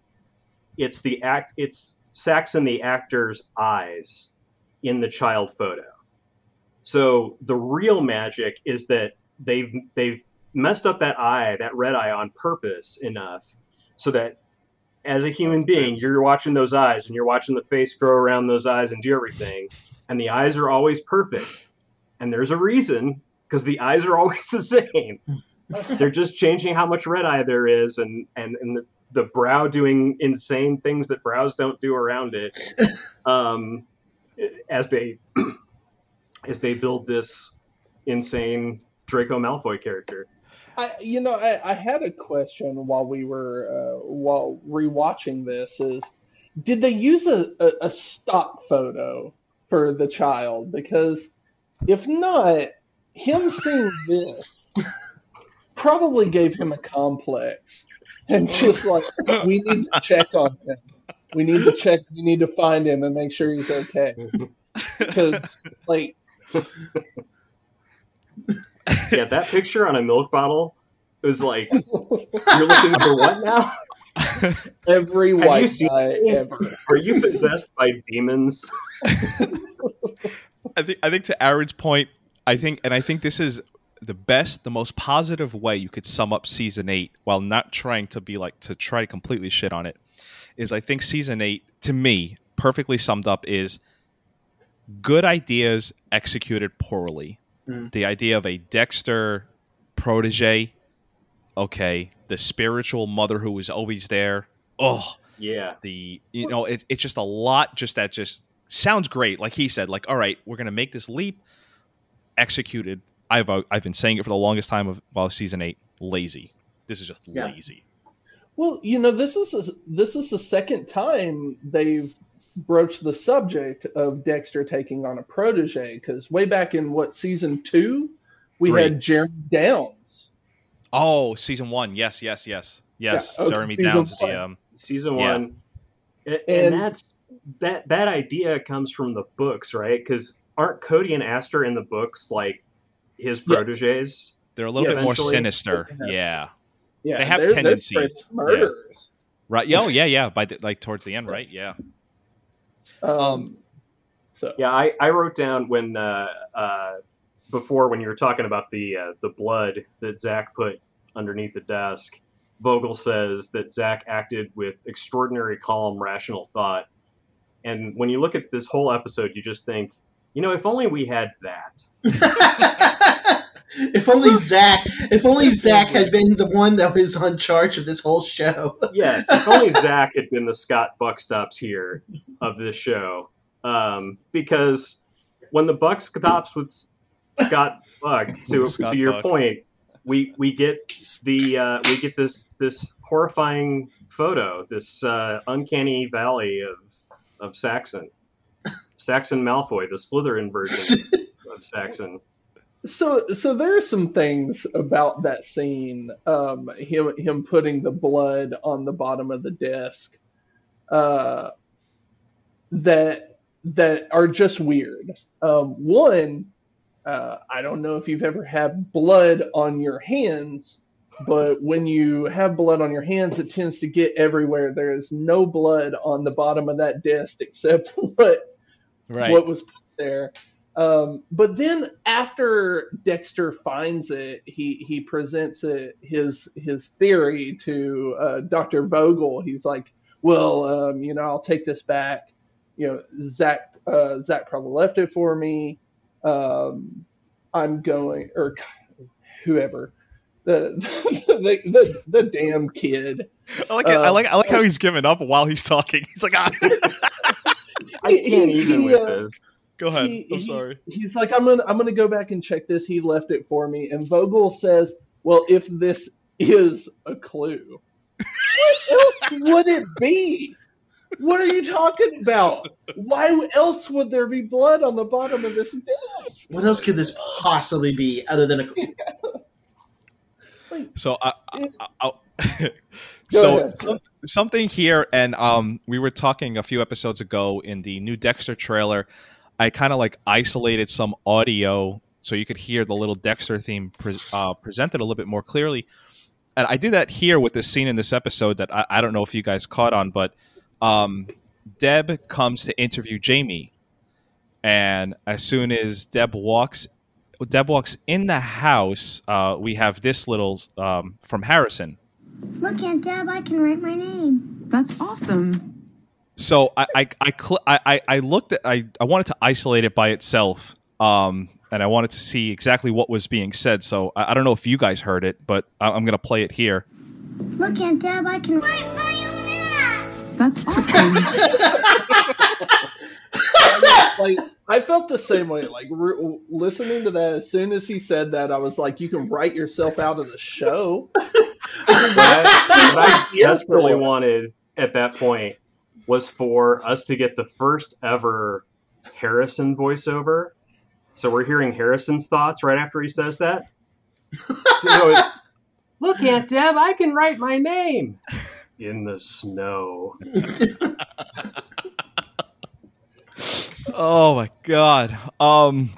Speaker 6: it's the act it's Saxon the actor's eyes in the child photo. So the real magic is that they've they've messed up that eye, that red eye on purpose enough so that as a human being, you're watching those eyes and you're watching the face grow around those eyes and do everything, and the eyes are always perfect. And there's a reason because the eyes are *laughs* always the same. They're just changing how much red eye there is, and and and the, the brow doing insane things that brows don't do around it. *laughs* Um, as they *clears throat* as they build this insane Draco Malfoy character.
Speaker 5: I, you know, I, I had a question while we were uh, while rewatching this. Is did they use a, a, a stock photo for the child? Because if not, him seeing this probably gave him a complex, and *laughs* just like we need to check on him. We need to check. We need to find him and make sure he's okay. Because like
Speaker 6: Yeah, that picture on a milk bottle was like, you're looking for what now? *laughs*
Speaker 5: every
Speaker 6: Have you
Speaker 5: white guy ever.
Speaker 6: Are you possessed by demons? *laughs*
Speaker 3: I think I think to Aaron's point, I think and I think this is the best, the most positive way you could sum up season eight while not trying to be like to try to completely shit on it. Is I think season eight, to me, perfectly summed up is good ideas executed poorly.
Speaker 4: Mm.
Speaker 3: The idea of a Dexter protege, okay, the spiritual mother who was always there. Oh,
Speaker 6: Yeah.
Speaker 3: the you know it, it's just a lot just that just sounds great like he said like all right we're gonna make this leap executed i've uh, i've been saying it for the longest time of well season eight lazy this is just
Speaker 4: Yeah.
Speaker 3: lazy
Speaker 5: Well, you know, this is a, this is the second time they've broached the subject of Dexter taking on a protege. Because way back in what season two, we
Speaker 3: Three.
Speaker 5: had Jeremy Downs.
Speaker 3: oh season one yes yes yes yes
Speaker 5: Yeah, okay,
Speaker 3: jeremy
Speaker 5: season
Speaker 3: downs
Speaker 5: one.
Speaker 3: the um
Speaker 6: Season
Speaker 3: Yeah.
Speaker 6: one. A- And,
Speaker 5: And-
Speaker 6: that's that that idea comes from the books, right? Because aren't Cody and Astor in the books like his proteges?
Speaker 3: they're a little
Speaker 6: Yeah,
Speaker 3: bit more sinister
Speaker 5: Yeah.
Speaker 3: yeah
Speaker 5: Yeah,
Speaker 3: They have
Speaker 5: they're- they're
Speaker 3: tendencies.
Speaker 5: straight
Speaker 3: right yeah, oh yeah yeah by the, like towards the end right yeah
Speaker 5: Um,
Speaker 3: Um,
Speaker 5: so
Speaker 6: Yeah, I, I wrote down when uh, uh, before when you were talking about the uh, the blood that Zach put underneath the desk. Vogel says that Zach acted with extraordinary calm, rational thought. And when you look at this whole episode, you just think, you know, if only we had that. *laughs* *laughs*
Speaker 4: if only Zach, if only Zach had been the one that was on charge of this whole show.
Speaker 6: Yes, if only Zach had been the Scott Buckstops here of this show. Um, because when the buck stops with Scott Buck, to,
Speaker 3: Scott
Speaker 6: to your
Speaker 3: Buck.
Speaker 6: point, we we get the uh, we get this this horrifying photo, this uh, uncanny valley of of Saxon, Saxon Malfoy, the Slytherin version *laughs* of Saxon.
Speaker 5: So, so there are some things about that scene, um, him him putting the blood on the bottom of the desk, uh, that that are just weird. Um, one, uh, I don't know if you've ever had blood on your hands, but when you have blood on your hands, it tends to get everywhere. There is no blood on the bottom of that desk except *laughs* what
Speaker 3: right
Speaker 5: what was put there. Um, but then after Dexter finds it, he he presents it, his his theory to uh, Doctor Vogel. He's like, "Well, um, you know, I'll take this back." You know, Zach uh, Zach probably left it for me. Um, I'm going, or whoever, the *laughs* the, the, the damn kid.
Speaker 3: I like it. I
Speaker 5: Uh,
Speaker 3: like I like how he's giving up while he's talking. *laughs* He's like, ah. *laughs*
Speaker 6: I can't
Speaker 5: He-
Speaker 6: even
Speaker 5: he,
Speaker 6: with
Speaker 5: uh,
Speaker 6: this.
Speaker 3: Go ahead.
Speaker 5: He-
Speaker 3: I'm
Speaker 5: he-
Speaker 3: sorry.
Speaker 5: He's like, I'm gonna I'm gonna go back and check this. He left it for me, and Vogel says, "Well, if this is a clue, what else *laughs* would it be? What are you talking about? Why else would there be blood on the bottom of this desk?
Speaker 4: What else could this possibly be other than a? clue?" *laughs*
Speaker 3: So I, I, I, I *laughs* so some- something here, and um, we were talking a few episodes ago in the new Dexter trailer. I kind of like isolated some audio so you could hear the little Dexter theme pre- uh, presented a little bit more clearly. And I did that here with this scene in this episode that I, I don't know if you guys caught on, but um, Deb comes to interview Jamie, and as soon as Deb walks, Deb walks in the house. Uh, we have this little um, from Harrison.
Speaker 2: Look, Aunt Deb, I can write my name.
Speaker 7: That's awesome.
Speaker 3: So I I I, cl- I, I- I looked at I, I wanted to isolate it by itself, um, and I wanted to see exactly what was being said. So I, I don't know if you guys heard it, but I, I'm going to play it here.
Speaker 2: Look, Aunt Deb, I can write my own name.
Speaker 7: That's awesome. *laughs*
Speaker 5: like I felt the same way. Like re- listening to that, as soon as he said that, I was like, "You can write yourself out of the show." *laughs*
Speaker 6: what I, what I desperately wanted at that point was for us to get the first ever Harrison voiceover. So we're hearing Harrison's thoughts right after he says that. *laughs* So it's, Look, Aunt Deb, I can write my name in the snow. *laughs*
Speaker 3: Oh my god. Um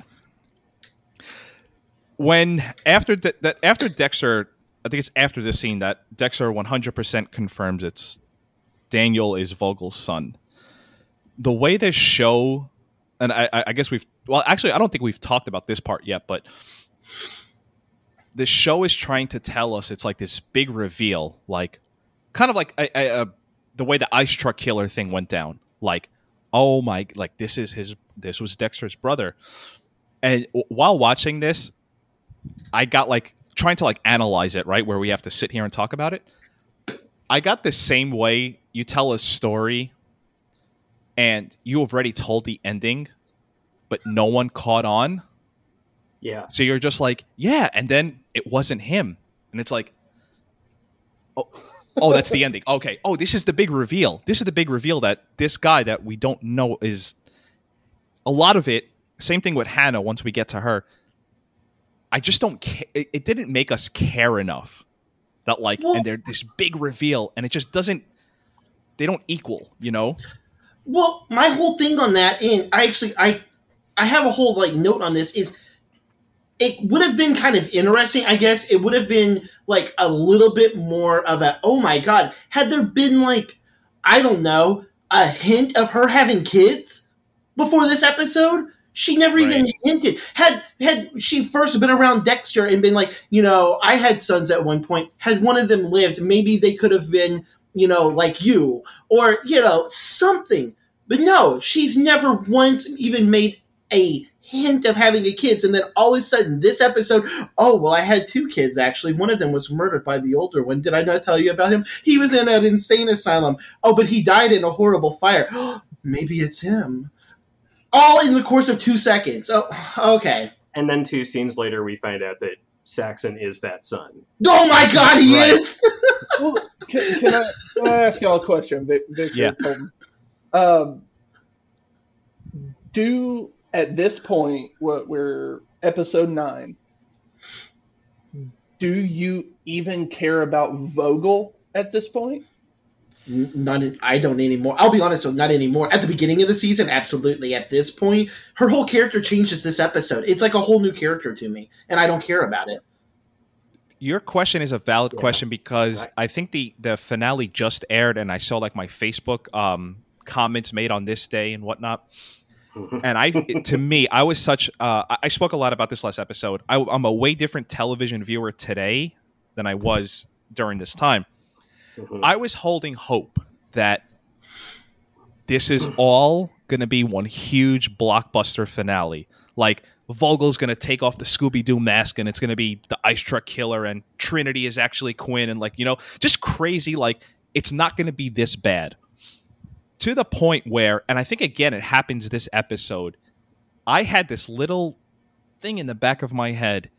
Speaker 3: when after De- that after Dexter I think it's after this scene that Dexter 100% confirms it's Daniel is Vogel's son. The way this show and I, I guess we've well actually I don't think we've talked about this part yet but the show is trying to tell us it's like this big reveal like kind of like a, a, a, the way the ice truck killer thing went down. Like oh my like this is his this was dexter's brother. And w- while watching this i got like trying to like analyze it right where we have to sit here and talk about it. I got the same way you tell a story and you have already told the ending but no one caught on.
Speaker 6: Yeah.
Speaker 3: so you're just like yeah and then it wasn't him. And it's like oh oh that's the ending. *laughs* Okay. Oh this is the big reveal. This is the big reveal that this guy that we don't know is a lot of it same thing with hannah once we get to her. I just don't ca- it, it didn't make us care enough that like and they're this big reveal and it just doesn't they don't equal you know
Speaker 4: Well, my whole thing on that, and I actually I I have a whole like note on this is it would have been kind of interesting, I guess. It would have been like a little bit more of a oh my god, had there been like I don't know, a hint of her having kids before this episode? She never even hinted. Had had she first been around Dexter and been like, you know, I had sons at one point. Had one of them lived, maybe they could have been, you know, like you or you know something. But no, she's never once even made a hint of having a kids, and then all of a sudden this episode, oh well, I had two kids actually. One of them was murdered by the older one. Did I not tell you about him? He was in an insane asylum. Oh, but he died in a horrible fire. *gasps* Maybe it's him. All in the course of two seconds. Oh, okay.
Speaker 6: And then two scenes later, we find out that Saxon is that son.
Speaker 4: Oh my God, he
Speaker 3: Right.
Speaker 4: is. *laughs*
Speaker 5: Well, can, can, I, can I ask y'all a question, Victor?
Speaker 3: Yeah.
Speaker 5: Um, do at this point, what we're episode nine, do you even care about Vogel at this point?
Speaker 4: Not, I don't anymore. I'll be honest, so not anymore. At the beginning of the season, absolutely. At this point, her whole character changes this episode. It's like a whole new character to me, and I don't care about it.
Speaker 3: your question is a valid
Speaker 6: Yeah.
Speaker 3: question because
Speaker 6: Right.
Speaker 3: I think the the finale just aired and I saw like my Facebook um, comments made on this day and whatnot. *laughs* And I, to me, I was such. Uh, I- I spoke a lot about this last episode. I, I'm a way different television viewer today than I was during this time.
Speaker 6: Mhm.
Speaker 3: I was holding hope that this is all going to be one huge blockbuster finale. Like Vogel's going to take off the Scooby Doo mask and it's going to be the ice truck killer and Trinity is actually Quinn and like, you know, just crazy like it's not going to be this bad. To the point where and I think again it happens this episode. I had this little thing in the back of my head.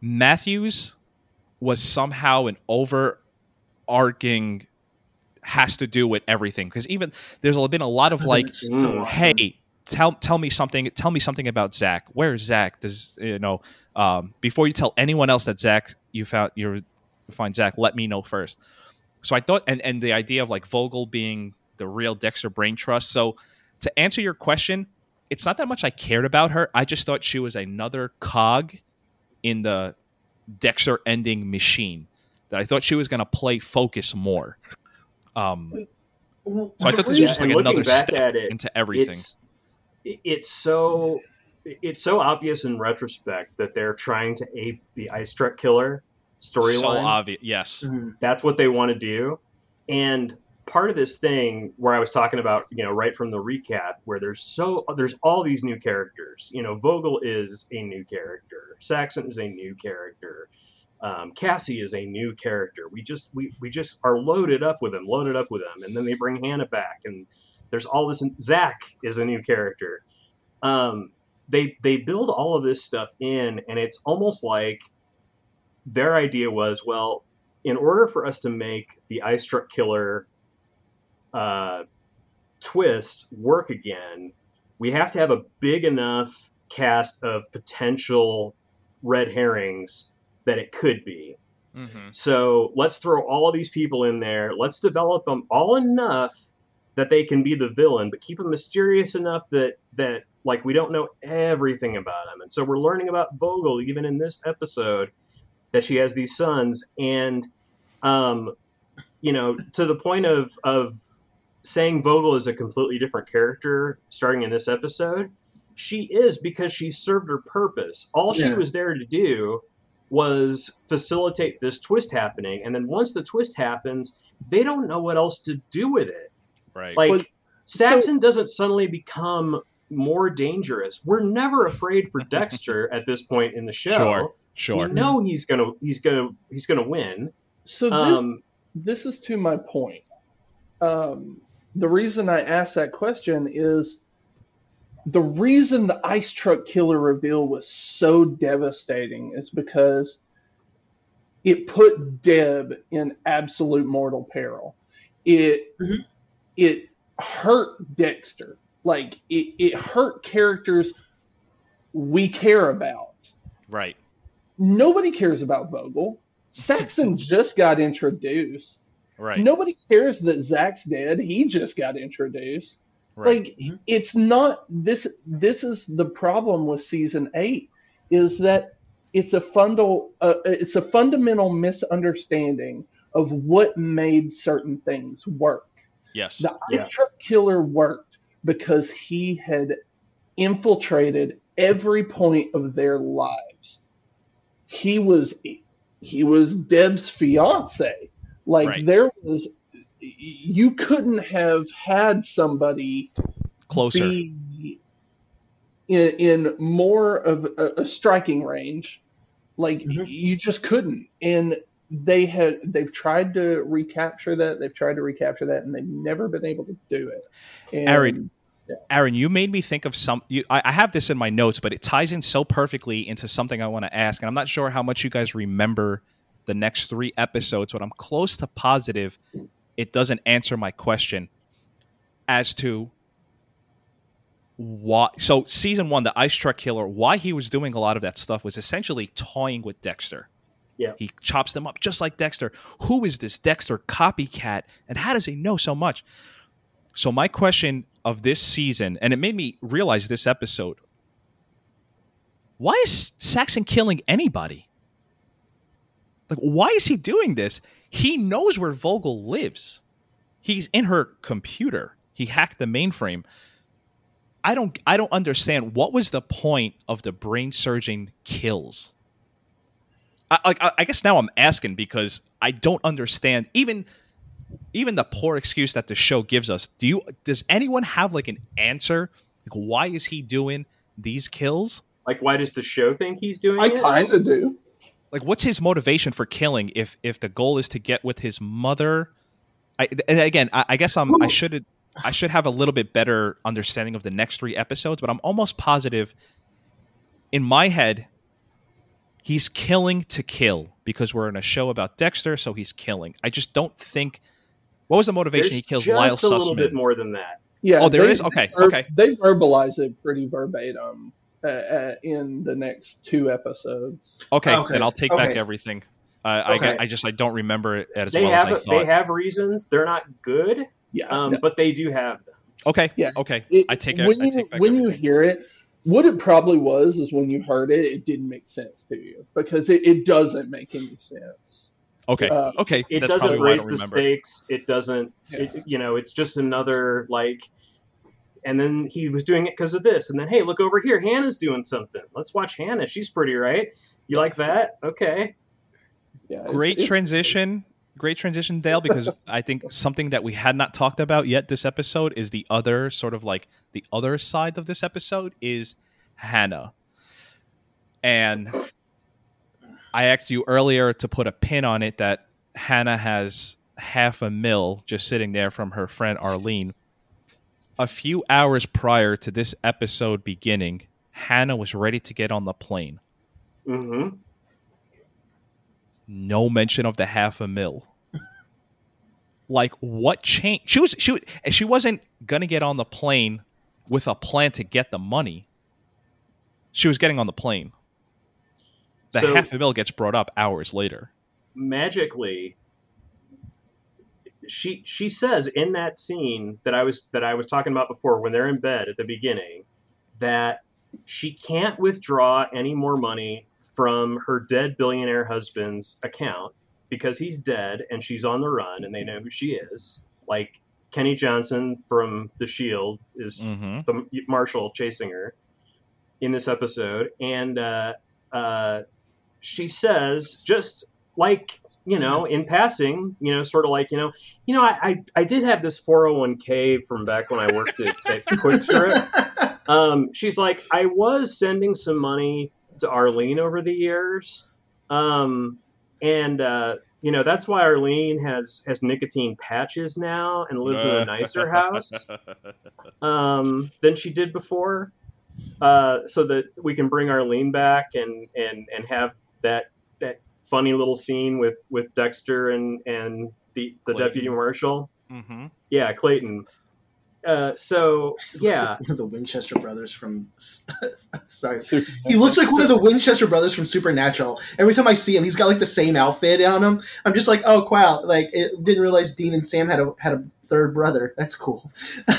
Speaker 3: Matthews was somehow an overarching has to do with everything. Because even there's been a lot of like
Speaker 4: so awesome.
Speaker 3: hey tell tell me something tell me something about zach where's zach does you know um, before you tell anyone else that zach you found you find zach let me know first. So i thought and and the idea of like vogel being the real dexter brain trust so to answer your question it's not that much i cared about her. I just thought she was another cog in the dexter ending machine that i thought she was going to play focus more um so I thought this was just like another step
Speaker 6: it,
Speaker 3: into everything.
Speaker 6: It's it's so it's so obvious in retrospect that they're trying to ape the ice truck killer storyline.
Speaker 3: so obvious. Yes.
Speaker 4: Mhm.
Speaker 6: That's what they want to do, and part of this thing where I was talking about, you know, right from the recap, where there's so there's all these new characters. You know, Vogel is a new character. Saxon is a new character. Um, Cassie is a new character. We just we, we just are loaded up with them, loaded up with them, and then they bring Hannah back, and there's all this. Zach is a new character. Um, they they build all of this stuff in, and it's almost like their idea was, well, in order for us to make the Ice Truck Killer uh, twist work again, we have to have a big enough cast of potential red herrings that it could be.
Speaker 3: Mm-hmm.
Speaker 6: So let's throw all of these people in there. Let's develop them all enough that they can be the villain, but keep them mysterious enough that that like we don't know everything about them. And so we're learning about Vogel even in this episode that she has these sons, and um, you know, to the point of of saying Vogel is a completely different character starting in this episode. She is because she served her purpose. All she was there to do was facilitate this twist happening. And then once the twist happens, they don't know what else to do with it.
Speaker 3: Right.
Speaker 6: Like
Speaker 5: But-
Speaker 6: Saxon doesn't suddenly become more dangerous. We're never afraid for *laughs* Dexter at this point in the show.
Speaker 3: Sure. Sure.
Speaker 6: We know he's gonna he's gonna he's gonna win.
Speaker 5: So this,
Speaker 6: Um,
Speaker 5: this is to my point. Um, the reason I asked that question is the reason the ice truck killer reveal was so devastating is because it put Deb in absolute mortal peril. It
Speaker 4: Mhm.
Speaker 5: it hurt Dexter. Like it, it hurt characters we care about.
Speaker 3: Right.
Speaker 5: Nobody cares about Vogel. Saxon *laughs* just got introduced.
Speaker 3: Right.
Speaker 5: Nobody cares that Zach's dead. He just got introduced.
Speaker 3: Right.
Speaker 5: Like
Speaker 4: Mhm.
Speaker 5: it's not this this is the problem with season 8 is that it's a fundal uh, it's a fundamental misunderstanding of what made certain things work.
Speaker 3: yes.
Speaker 5: The
Speaker 6: Yeah.
Speaker 5: Ice Truck Killer worked because he had infiltrated every point of their lives. He was he was Deb's fiance. Like
Speaker 3: Right.
Speaker 5: there was you couldn't have had somebody
Speaker 3: Closer.
Speaker 5: be in, in more of a, a striking range. Like
Speaker 4: Mhm.
Speaker 5: you just couldn't. And they had they've tried to recapture that. They've tried to recapture that, and they've never been able to do it. And
Speaker 3: Aaron, Aaron, you made me think of some. You, I, I have this in my notes, but it ties in so perfectly into something I want to ask, and I'm not sure how much you guys remember the next three episodes, but I'm close to positive it doesn't answer my question as to why. So, season one, the Ice Truck Killer, why he was doing a lot of that stuff was essentially toying with Dexter.
Speaker 6: Yeah.
Speaker 3: He chops them up just like Dexter. Who is this Dexter copycat, and how does he know so much? So my question of this season, and it made me realize this episode: Why is Saxon killing anybody? Like, why is he doing this? He knows where Vogel lives. He's in her computer. He hacked the mainframe. I don't. I don't understand. What was the point of the brain surging kills? I, like, I, I guess now I'm asking because I don't understand. Even even the poor excuse that the show gives us. Do you? Does anyone have like an answer? Like, why is he doing these kills?
Speaker 6: Like, why does the show think he's doing
Speaker 5: I
Speaker 6: it?
Speaker 5: kind of do.
Speaker 3: Like, what's his motivation for killing? If if the goal is to get with his mother, I and again, I, I guess I'm I should I should have a little bit better understanding of the next three episodes, but I'm almost positive in my head he's killing to kill because we're in a show about Dexter, so he's killing. I just don't think. What was the motivation
Speaker 6: There's
Speaker 3: he kills
Speaker 6: just
Speaker 3: Lyle
Speaker 6: a little bit more than that.
Speaker 5: Yeah.
Speaker 3: Oh, there
Speaker 5: they-
Speaker 3: is? Okay,
Speaker 5: ver-
Speaker 3: okay.
Speaker 5: They verbalize it pretty verbatim uh, uh, in the next two episodes.
Speaker 3: Okay,
Speaker 4: Okay,
Speaker 3: then I'll take back everything. Uh, I,
Speaker 4: Okay.
Speaker 3: I just I don't remember it as
Speaker 6: They
Speaker 3: well
Speaker 6: have
Speaker 3: as I thought.
Speaker 6: they have reasons. They're not good,
Speaker 5: Yeah.
Speaker 6: um,
Speaker 5: no.
Speaker 6: but they do have them.
Speaker 3: okay,
Speaker 5: Yeah.
Speaker 3: okay.
Speaker 5: It-
Speaker 3: I take
Speaker 5: when
Speaker 3: I
Speaker 5: you
Speaker 3: take back
Speaker 5: when you hear it. What it probably was is when you heard it, it didn't make sense to you because it, it doesn't make any sense.
Speaker 3: Okay,
Speaker 5: uh,
Speaker 3: okay.
Speaker 6: It
Speaker 3: That's
Speaker 6: doesn't
Speaker 3: probably why I
Speaker 6: raise the
Speaker 3: remember.
Speaker 6: stakes. It doesn't.
Speaker 5: Yeah.
Speaker 6: It, you know, it's just another like. And then he was doing it because of this. And then, hey, look over here. Hannah's doing something. Let's watch Hannah. She's pretty, right? You like that? Okay.
Speaker 5: Yeah, it's-
Speaker 3: Great
Speaker 5: it's-
Speaker 3: transition. Great transition, Dale, because *laughs* I think something that we had not talked about yet this episode is the other sort of like the other side of this episode is Hannah. And I asked you earlier to put a pin on it that Hannah has half a mil just sitting there from her friend Arlene. A few hours prior to this episode beginning, Hannah was ready to get on the plane.
Speaker 6: hmm
Speaker 3: no mention of the half a mil. like what changed? She was she was, and she wasn't gonna get on the plane with a plan to get the money. She was getting on the plane. The
Speaker 6: So-
Speaker 3: half a mil gets brought up hours later.
Speaker 6: magically she she says in that scene that I was that I was talking about before when they're in bed at the beginning that she can't withdraw any more money from her dead billionaire husband's account because he's dead and she's on the run and they know who she is like Kenny Johnson from The Shield is
Speaker 3: Mm-hmm.
Speaker 6: the marshal chasing her in this episode, and uh, uh, she says just like you know in passing, you know, sort of like you know, you know, I I, I did have this four hundred one k from back when I worked at, at QuikTrip. *laughs* Um, she's like, I was sending some money to Arlene over the years, um, and uh, you know that's why Arlene has has nicotine patches now and lives in a nicer house. Um, than she did before, uh, so that we can bring Arlene back and and and have that that funny little scene with with Dexter and and the the
Speaker 3: Clayton.
Speaker 6: deputy marshal.
Speaker 3: Mm-hmm.
Speaker 6: Yeah, Clayton. Uh, so yeah,
Speaker 4: one of the Winchester brothers from. *laughs* Sorry, he looks like one of the Winchester brothers from Supernatural. Every time I see him, he's got like the same outfit on him. I'm just like, oh wow! Like, it, didn't realize Dean and Sam had a had a third brother. That's cool.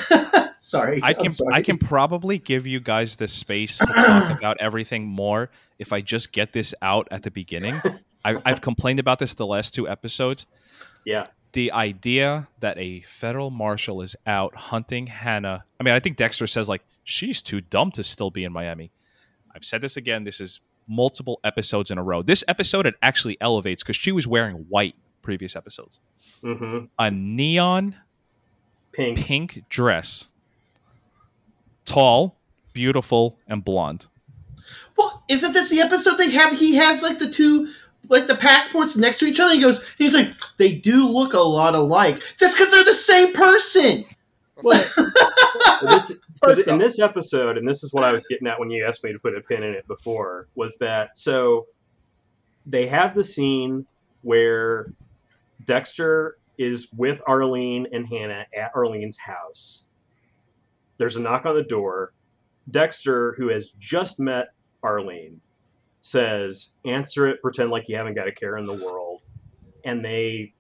Speaker 4: *laughs* sorry,
Speaker 3: I can
Speaker 4: sorry.
Speaker 3: I can probably give you guys the space to talk *clears throat* about everything more if I just get this out at the beginning. *laughs* I, I've complained about this the last two episodes.
Speaker 6: yeah,
Speaker 3: the idea that a federal marshal is out hunting Hannah. I mean, I think Dexter says like she's too dumb to still be in Miami. I've said this again. This is multiple episodes in a row. This episode it actually elevates because she was wearing white previous episodes.
Speaker 6: hmm
Speaker 3: A neon
Speaker 6: pink.
Speaker 3: pink dress, tall, beautiful, and blonde.
Speaker 4: Well, isn't this the episode they have? He has like the two, like the passports next to each other. He goes, he's like, they do look a lot alike. That's because they're the same person.
Speaker 6: Well, *laughs* this, so
Speaker 5: First
Speaker 6: th- in this episode, and this is what I was getting at when you asked me to put a pin in it before, was that so they have the scene where Dexter is with Arlene and Hannah at Arlene's house. There's a knock on the door. Dexter, who has just met Arlene, says, "Answer it. Pretend like you haven't got a care in the world." And they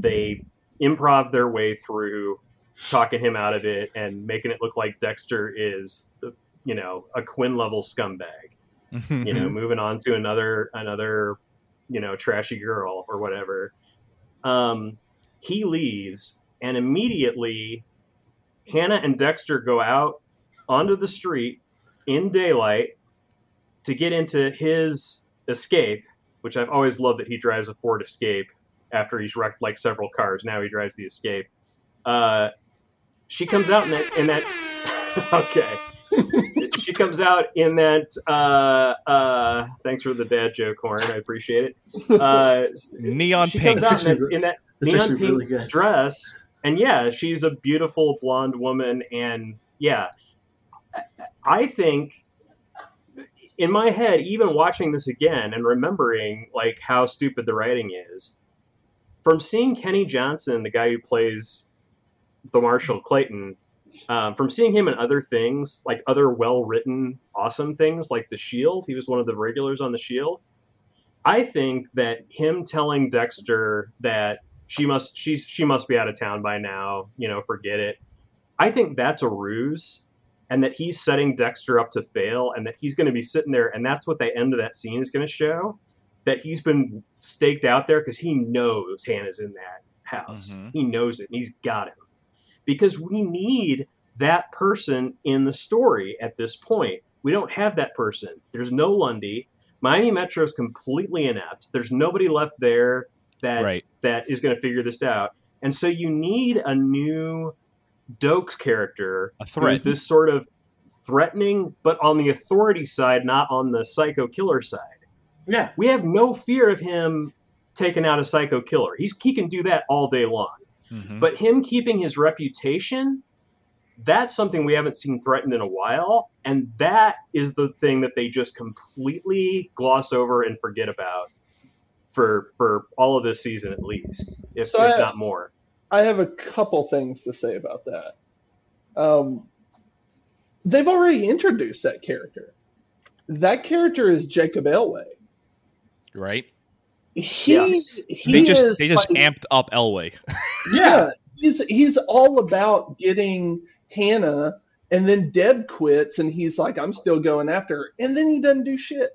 Speaker 6: they improv their way through talking him out of it and making it look like Dexter is the you know a Quinn level scumbag. You know, *laughs* moving on to another another you know trashy girl or whatever. Um, he leaves and immediately Hannah and Dexter go out onto the street in daylight to get into his escape, which I've always loved that he drives a Ford Escape after he's wrecked like several cars. Now he drives the Escape. Uh, she comes out in that. In that *laughs* okay. she comes out in that. Uh, uh, thanks for the dad joke, Horn. I appreciate it. Uh,
Speaker 3: Neon
Speaker 6: she
Speaker 3: pink.
Speaker 6: comes out in that, in that neon pink
Speaker 4: really
Speaker 6: dress, and yeah, she's a beautiful blonde woman, and yeah, I- I think in my head, even watching this again and remembering like how stupid the writing is, from seeing Kenny Johnson, the guy who plays the Marshall Clayton, um, from seeing him in other things, like other well written, awesome things, like The Shield, he was one of the regulars on The Shield. I think that him telling Dexter that she must she's she must be out of town by now, you know, forget it. I think that's a ruse and that he's setting Dexter up to fail and that he's going to be sitting there and that's what the end of that scene is going to show that he's been staked out there because he knows Hannah's in that house.
Speaker 3: Mhm.
Speaker 6: He knows it and he's got him. Because we need that person in the story at this point. We don't have that person. There's no Lundy. Miami Metro is completely inept. There's nobody left there that
Speaker 3: Right.
Speaker 6: that is going to figure this out. And so you need a new Doakes character
Speaker 3: A
Speaker 6: who's this sort of threatening, but on the authority side, not on the psycho killer side.
Speaker 4: Yeah.
Speaker 6: We have no fear of him taking out a psycho killer. He's he can do that all day long.
Speaker 3: Mhm.
Speaker 6: But him keeping his reputation, that's something we haven't seen threatened in a while, and that is the thing that they just completely gloss over and forget about for for all of this season at least, if,
Speaker 5: So
Speaker 6: if
Speaker 5: I-
Speaker 6: not more.
Speaker 5: I have a couple things to say about that. Um, they've already introduced that character. That character is Jacob Elway.
Speaker 3: right?
Speaker 5: He,
Speaker 6: Yeah.
Speaker 5: he
Speaker 3: They just
Speaker 5: is
Speaker 3: they just
Speaker 5: like-
Speaker 3: amped up Elway. *laughs*
Speaker 5: yeah, he's he's all about getting Hannah, and then Deb quits, and he's like, "I'm still going after her," and then he doesn't do shit.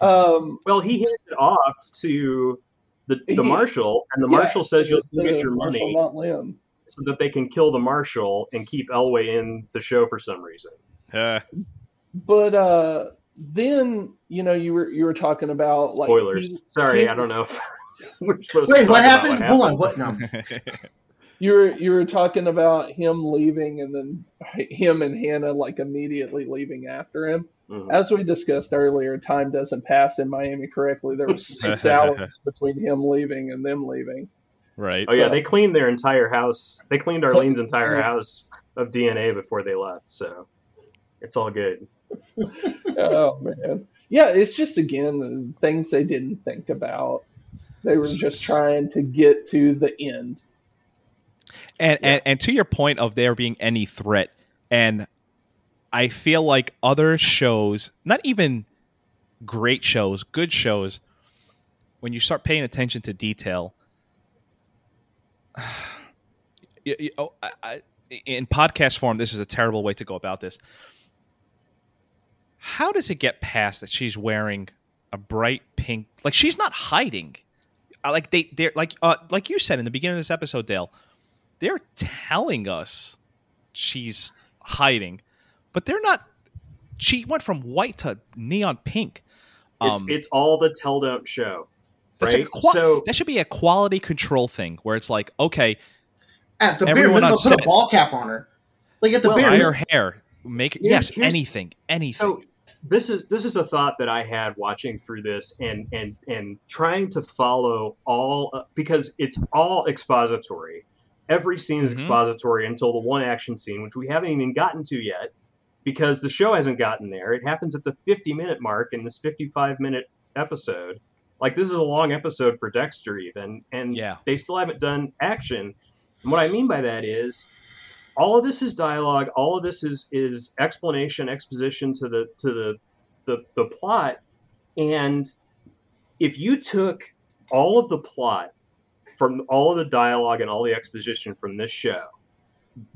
Speaker 5: Um,
Speaker 6: Well, he handed it off to the, *laughs* the
Speaker 5: He-
Speaker 6: marshal, and the
Speaker 5: yeah,
Speaker 6: marshal says you'll still get your
Speaker 5: Marshall,
Speaker 6: money
Speaker 5: not Lim.
Speaker 6: so that they can kill the marshal and keep Elway in the show for some reason.
Speaker 3: Uh,
Speaker 5: But uh, then you know you were you were talking about like
Speaker 6: Spoilers.
Speaker 5: he-
Speaker 6: Sorry,
Speaker 5: he-
Speaker 6: I don't know if *laughs* we're supposed to
Speaker 4: Wait,
Speaker 6: talk
Speaker 4: what happened? Hold on. What? No. *laughs*
Speaker 5: you were you were talking about him leaving and then him and Hannah like immediately leaving after him.
Speaker 6: Mhm.
Speaker 5: As we discussed earlier, time doesn't pass in Miami correctly. There was *laughs* six hours between him leaving and them leaving.
Speaker 3: right.
Speaker 6: Oh yeah, they cleaned their entire house. They cleaned Arlene's entire *laughs* house of DNA before they left, so it's all good. *laughs*
Speaker 5: oh man, yeah, it's just again the things they didn't think about. They were just trying to get to the end.
Speaker 3: And, and and to your point of there being any threat, and I feel like other shows, not even great shows, good shows, when you start paying attention to detail, *sighs* you- you- oh, I- I- in podcast form, this is a terrible way to go about this. How does it get past that she's wearing a bright pink? Like she's not hiding. Uh, Like they, they're like, uh, like you said in the beginning of this episode, Dale they're telling us she's hiding, but they're not. She went from white to neon pink.
Speaker 6: It's
Speaker 3: Um,
Speaker 6: it's all the tell don't show.
Speaker 3: that's a
Speaker 6: right?
Speaker 3: qua-
Speaker 6: So-
Speaker 3: that should be a quality control thing where it's like, okay,
Speaker 4: At the bare
Speaker 3: Everyone
Speaker 4: minimum,
Speaker 3: on
Speaker 4: put a ball cap on her. Like at the
Speaker 6: Well,
Speaker 4: bare
Speaker 3: dye her hair, make
Speaker 6: Here's-
Speaker 3: yes,
Speaker 6: here's-
Speaker 3: anything, anything.
Speaker 6: So this is this is a thought that I had watching through this and and and trying to follow all uh, because it's all expository. Every scene is
Speaker 3: Mhm.
Speaker 6: expository until the one action scene, which we haven't even gotten to yet, because the show hasn't gotten there. It happens at the 50 minute mark in this 55 minute episode. Like this is a long episode for Dexter even, and
Speaker 3: Yeah.
Speaker 6: they still haven't done action. And what I mean by that is all of this is dialogue all of this is is explanation exposition to the to the the, the plot and if you took all of the plot from all of the dialogue and all the exposition from this show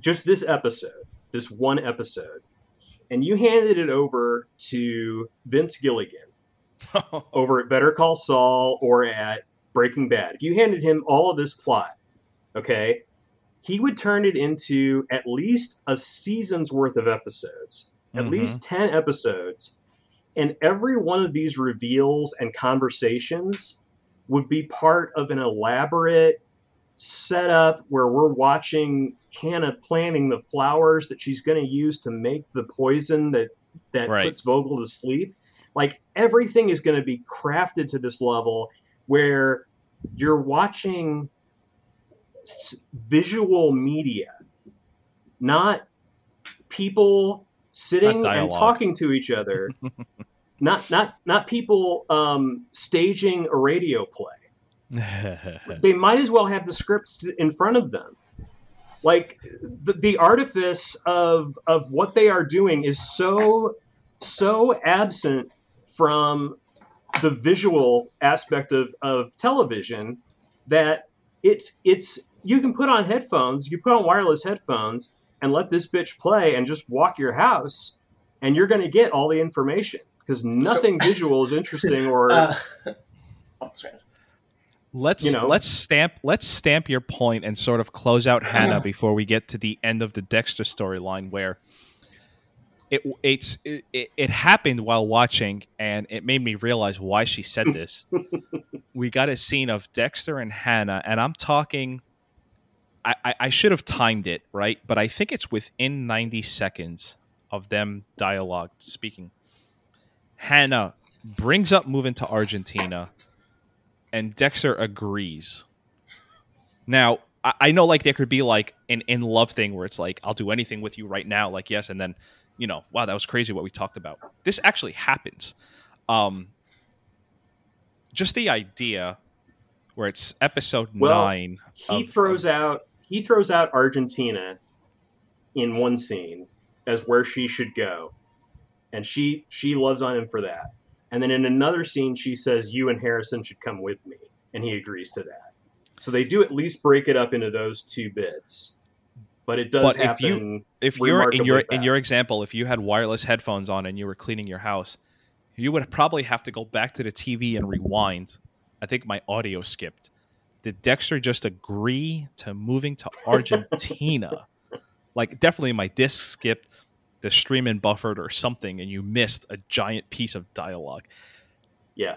Speaker 6: just this episode this one episode and you handed it over to vince gilligan *laughs* over at better call saul or at breaking bad if you handed him all of this plot okay he would turn it into at least a season's worth of episodes, at
Speaker 3: Mhm.
Speaker 6: least 10 episodes. And every one of these reveals and conversations would be part of an elaborate setup where we're watching Hannah planting the flowers that she's going to use to make the poison that that
Speaker 3: Right.
Speaker 6: puts Vogel to sleep. Like everything is going to be crafted to this level where you're watching s- visual media, not people sitting and talking to each other. *laughs* not not not people um, staging a radio play *laughs* they might as well have the scripts in front of them. Like the, the artifice of of what they are doing is so so absent from the visual aspect of, of television that it's it's you can put on headphones, you put on wireless headphones and let this bitch play and just walk your house and you're going to get all the information because nothing visual is interesting or *laughs*
Speaker 4: Uh. *laughs*
Speaker 3: let's
Speaker 6: You know?
Speaker 3: let's stamp let's stamp your point and sort of close out *clears throat* Hannah before we get to the end of the Dexter storyline where it it's it, it, happened while watching and it made me realize why she said *clears throat* this. we got a scene of Dexter and Hannah and I'm talking I, I, I should have timed it, right? But I think it's within 90 seconds of them dialogue speaking. Hannah brings up moving to Argentina and Dexter agrees. Now, I, I know like there could be like an in love thing where it's like, I'll do anything with you right now, like yes, and then, you know, wow, that was crazy what we talked about. This actually happens. Um just the idea where it's episode
Speaker 6: Well,
Speaker 3: nine.
Speaker 6: he
Speaker 3: of-
Speaker 6: throws out he throws out Argentina in one scene as where she should go, and she she loves on him for that. And then in another scene, she says, "You and Harrison should come with me," and he agrees to that. So they do at least break it up into those two bits, but it does
Speaker 3: But if you, if you're in your in your example, if you had wireless headphones on and you were cleaning your house, you would probably have to go back to the TV and rewind. I think my audio skipped. Did Dexter just agree to moving to *laughs* Argentina? like definitely my disc skipped, the streaming buffered or something, and you missed a giant piece of dialogue.
Speaker 6: yeah,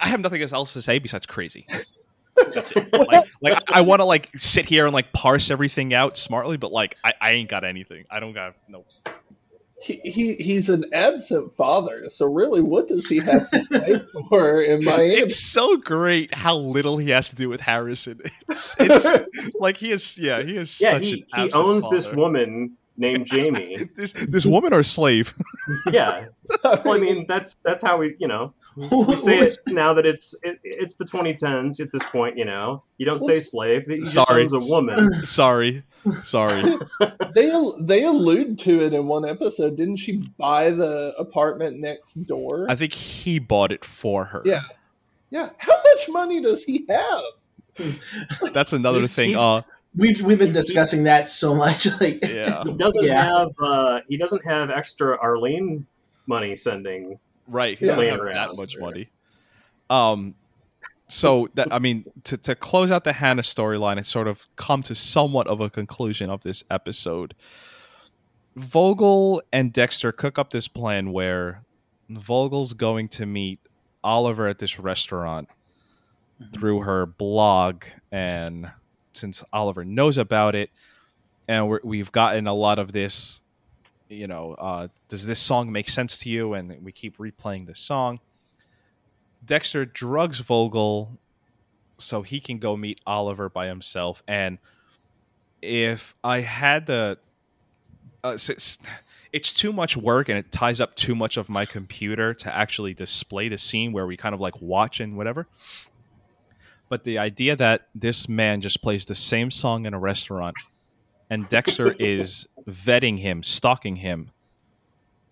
Speaker 3: I have nothing else to say besides crazy. That's it. *laughs* Like, like I want to like sit here and like parse everything out smartly, but like I, I ain't got anything. I don't got no.
Speaker 5: He, he he's an absent father, so really, what does he have to say for in Miami? *laughs*
Speaker 3: It's so great how little he has to do with Harrison. It's, it's *laughs* like he is. Yeah, he is
Speaker 6: yeah.
Speaker 3: such
Speaker 6: He,
Speaker 3: an
Speaker 6: he
Speaker 3: absent
Speaker 6: owns this woman named Jamie. *laughs*
Speaker 3: This this woman or slave? *laughs*
Speaker 6: yeah, well, I mean that's that's how we you know we say it *laughs* now that it's it, it's the 2010s at this point. You know, you don't say slave. He just
Speaker 3: Sorry.
Speaker 6: owns a woman.
Speaker 3: sorry, sorry.
Speaker 5: they they allude to it in one episode. Didn't she buy the apartment next door?
Speaker 3: I think he bought it for her.
Speaker 5: Yeah. yeah. How much money does he have?
Speaker 3: that's another
Speaker 6: He's-
Speaker 3: thing.
Speaker 6: he's-
Speaker 3: Uh,
Speaker 4: We've we've been discussing that so much. *laughs* Like,
Speaker 3: yeah,
Speaker 6: He doesn't
Speaker 4: Yeah.
Speaker 6: have uh, he doesn't have extra Arlene money sending.
Speaker 3: right. He doesn't
Speaker 6: Laying
Speaker 3: have that much money. Um, so that I mean, to to close out the Hannah storyline and sort of come to somewhat of a conclusion of this episode. Vogel and Dexter cook up this plan where Vogel's going to meet Oliver at this restaurant through her blog, and since Oliver knows about it, and we're, we've gotten a lot of this, you know, uh, does this song make sense to you? And we keep replaying this song. Dexter drugs Vogel so he can go meet Oliver by himself, and if I had the uh, s- s- it's too much work and it ties up too much of my computer to actually display the scene where we kind of like watch and whatever. But the idea that this man just plays the same song in a restaurant and Dexter *laughs* is vetting him, stalking him,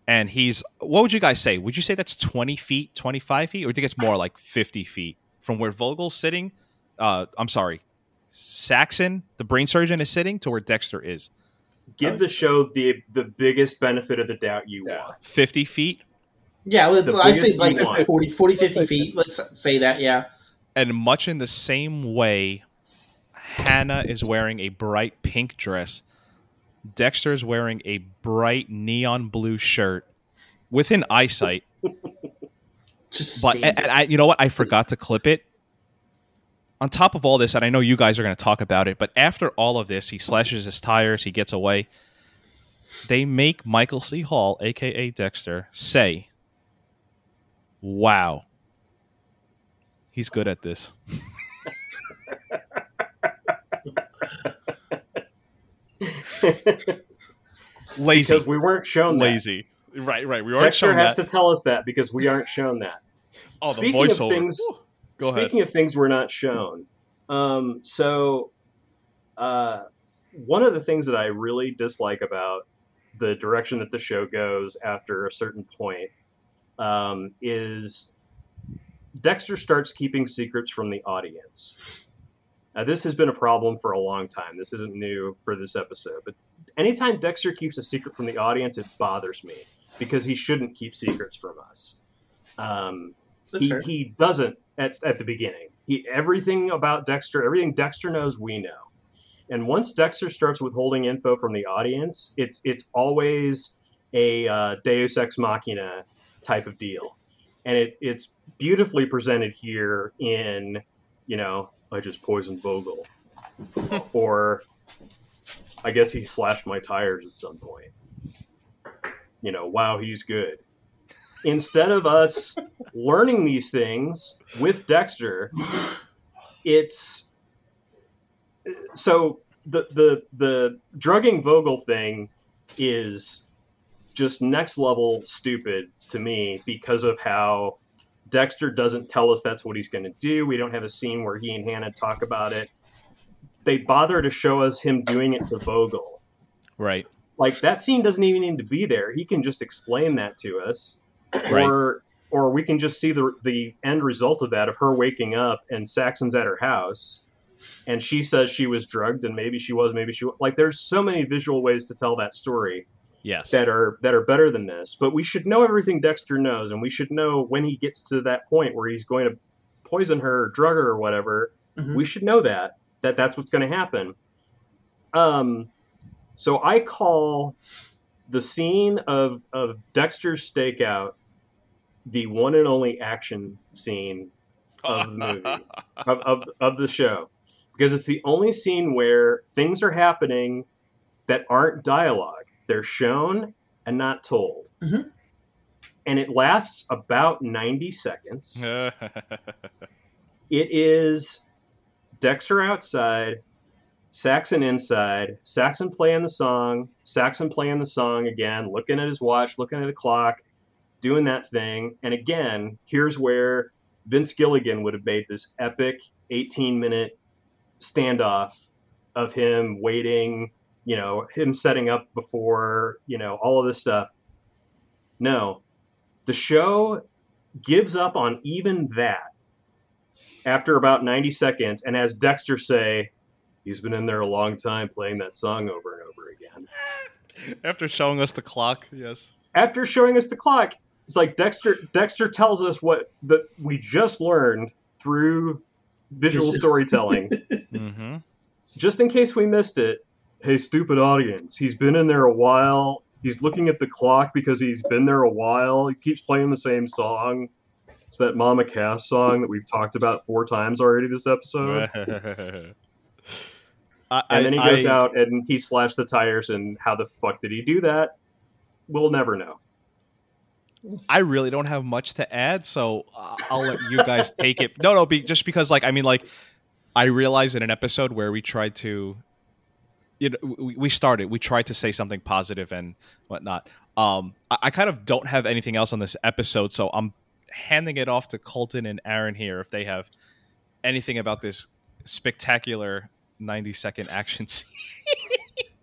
Speaker 3: and he's what would you guys say? Would you say that's 20 feet, 25 feet, or do you think it's more like 50 feet from where Vogel's sitting? Uh, I'm sorry, Saxon, the brain surgeon, is sitting to where Dexter is.
Speaker 6: Give the show the the biggest benefit of the doubt you
Speaker 5: Yeah.
Speaker 6: want.
Speaker 3: 50 feet
Speaker 4: yeah, let's, I'd say like
Speaker 6: you
Speaker 4: 40, 40, 50 feet. Let's say that. Yeah.
Speaker 3: And much in the same way, Hannah is wearing a bright pink dress. Dexter is wearing a bright neon blue shirt within eyesight. *laughs*
Speaker 4: Just
Speaker 3: But and, and I, you know what? I forgot to clip it. On top of all this, and I know you guys are going to talk about it, but after all of this, he slashes his tires, he gets away. They make Michael C. Hall, aka Dexter, say, "Wow, he's good at this." *laughs* Lazy,
Speaker 6: because we weren't shown that.
Speaker 3: lazy. Right, right. We aren't
Speaker 6: that.
Speaker 3: Dexter
Speaker 6: has
Speaker 3: that.
Speaker 6: to tell us that because we aren't shown that.
Speaker 3: oh, the
Speaker 6: Speaking of things-.
Speaker 3: Go ahead.
Speaker 6: Speaking of things we're not shown, um, so uh, one of the things that I really dislike about the direction that the show goes after a certain point um, is Dexter starts keeping secrets from the audience. Now, this has been a problem for a long time. This isn't new for this episode, but anytime Dexter keeps a secret from the audience, it bothers me because he shouldn't keep secrets from us. Um, he, he doesn't at, at the beginning. He everything about Dexter, everything Dexter knows, we know. And once Dexter starts withholding info from the audience, it's it's always a uh, Deus ex machina type of deal, and it, it's beautifully presented here in you know I just poisoned Vogel, *laughs* or I guess he slashed my tires at some point. You know, wow, he's good. Instead of us *laughs* learning these things with Dexter, it's so the the the drugging Vogel thing is just next level stupid to me because of how Dexter doesn't tell us that's what he's going to do. We don't have a scene where he and Hannah talk about it. They bother to show us him doing it to Vogel.
Speaker 3: Right.
Speaker 6: Like that scene doesn't even need to be there. He can just explain that to us
Speaker 3: Right.
Speaker 6: or or we can just see the the end result of that of her waking up and Saxon's at her house and she says she was drugged and maybe she was maybe she wa- like there's so many visual ways to tell that story
Speaker 3: Yes.
Speaker 6: that are that are better than this but we should know everything Dexter knows and we should know when he gets to that point where he's going to poison her or drug her or whatever
Speaker 4: Mhm.
Speaker 6: we should know that that that's what's going to happen um so I call the scene of of Dexter's stakeout the one and only action scene of the movie *laughs* of, of, of the show because it's the only scene where things are happening that aren't dialogue they're shown and not told
Speaker 4: Mhm.
Speaker 6: and it lasts about 90 seconds *laughs* it is Dexter outside, Saxon inside, Saxon playing the song, Saxon playing the song again, looking at his watch, looking at the clock, doing that thing. And again, here's where Vince Gilligan would have made this epic 18 minute standoff of him waiting, you know, him setting up before, you know, all of this stuff. No, the show gives up on even that after about 90 seconds and as Dexter say, he's been in there a long time playing that song over and over again. *laughs*
Speaker 3: After showing us the clock, yes.
Speaker 6: After showing us the clock, it's like Dexter Dexter tells us what that we just learned through visual storytelling. *laughs*
Speaker 3: Mm-hmm.
Speaker 6: just in case we missed it, hey, stupid audience, he's been in there a while. He's looking at the clock because he's been there a while. He keeps playing the same song. It's that Mama Cass song that we've talked about four times already this episode. *laughs*
Speaker 3: I,
Speaker 6: and then he goes
Speaker 3: I-
Speaker 6: out and he slashed the tires. And how the fuck did he do that? We'll never know.
Speaker 3: I really don't have much to add, so uh, I'll let you guys take it. No, no, be, just because, like, I mean, like, I realized in an episode where we tried to, you know, we, we started, we tried to say something positive and whatnot. Um, I, I kind of don't have anything else on this episode, so I'm handing it off to Colton and Aaron here if they have anything about this spectacular 90 second action *laughs* scene.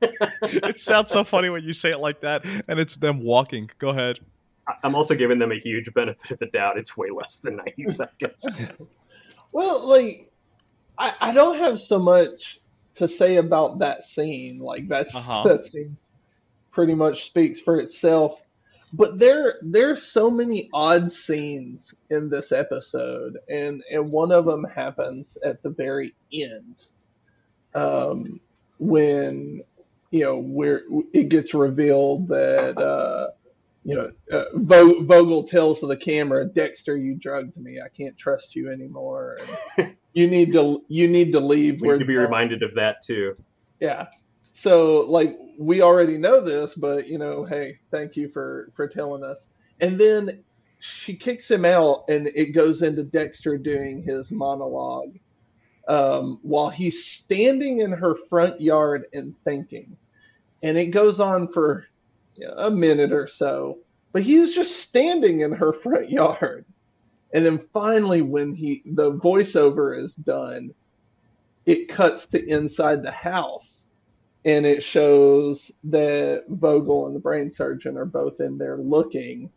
Speaker 3: it sounds so funny when you say it like that, and it's them walking. Go ahead.
Speaker 6: I- I'm also giving them a huge benefit of the doubt. It's way less than 90 seconds. *laughs*
Speaker 5: Well, like, I, I don't have so much to say about that scene. Like, that's
Speaker 3: Uh-huh.
Speaker 5: that scene pretty much speaks for itself. But there, there's so many odd scenes in this episode, and and one of them happens at the very end, um, when you know where it gets revealed that uh, you know, uh, Vogel tells to the camera, "Dexter, you drugged me. I can't trust you anymore. And *laughs* you need to you need to leave."
Speaker 6: We need to be
Speaker 5: done."
Speaker 6: reminded of that too.
Speaker 5: Yeah. So like we already know this, but you know, hey, thank you for for telling us. And then she kicks him out, and it goes into Dexter doing his monologue um, while he's standing in her front yard and thinking. And it goes on for a minute or so, but he's just standing in her front yard. And then finally, when he the voiceover is done, it cuts to inside the house and it shows that Vogel and the brain surgeon are both in there looking.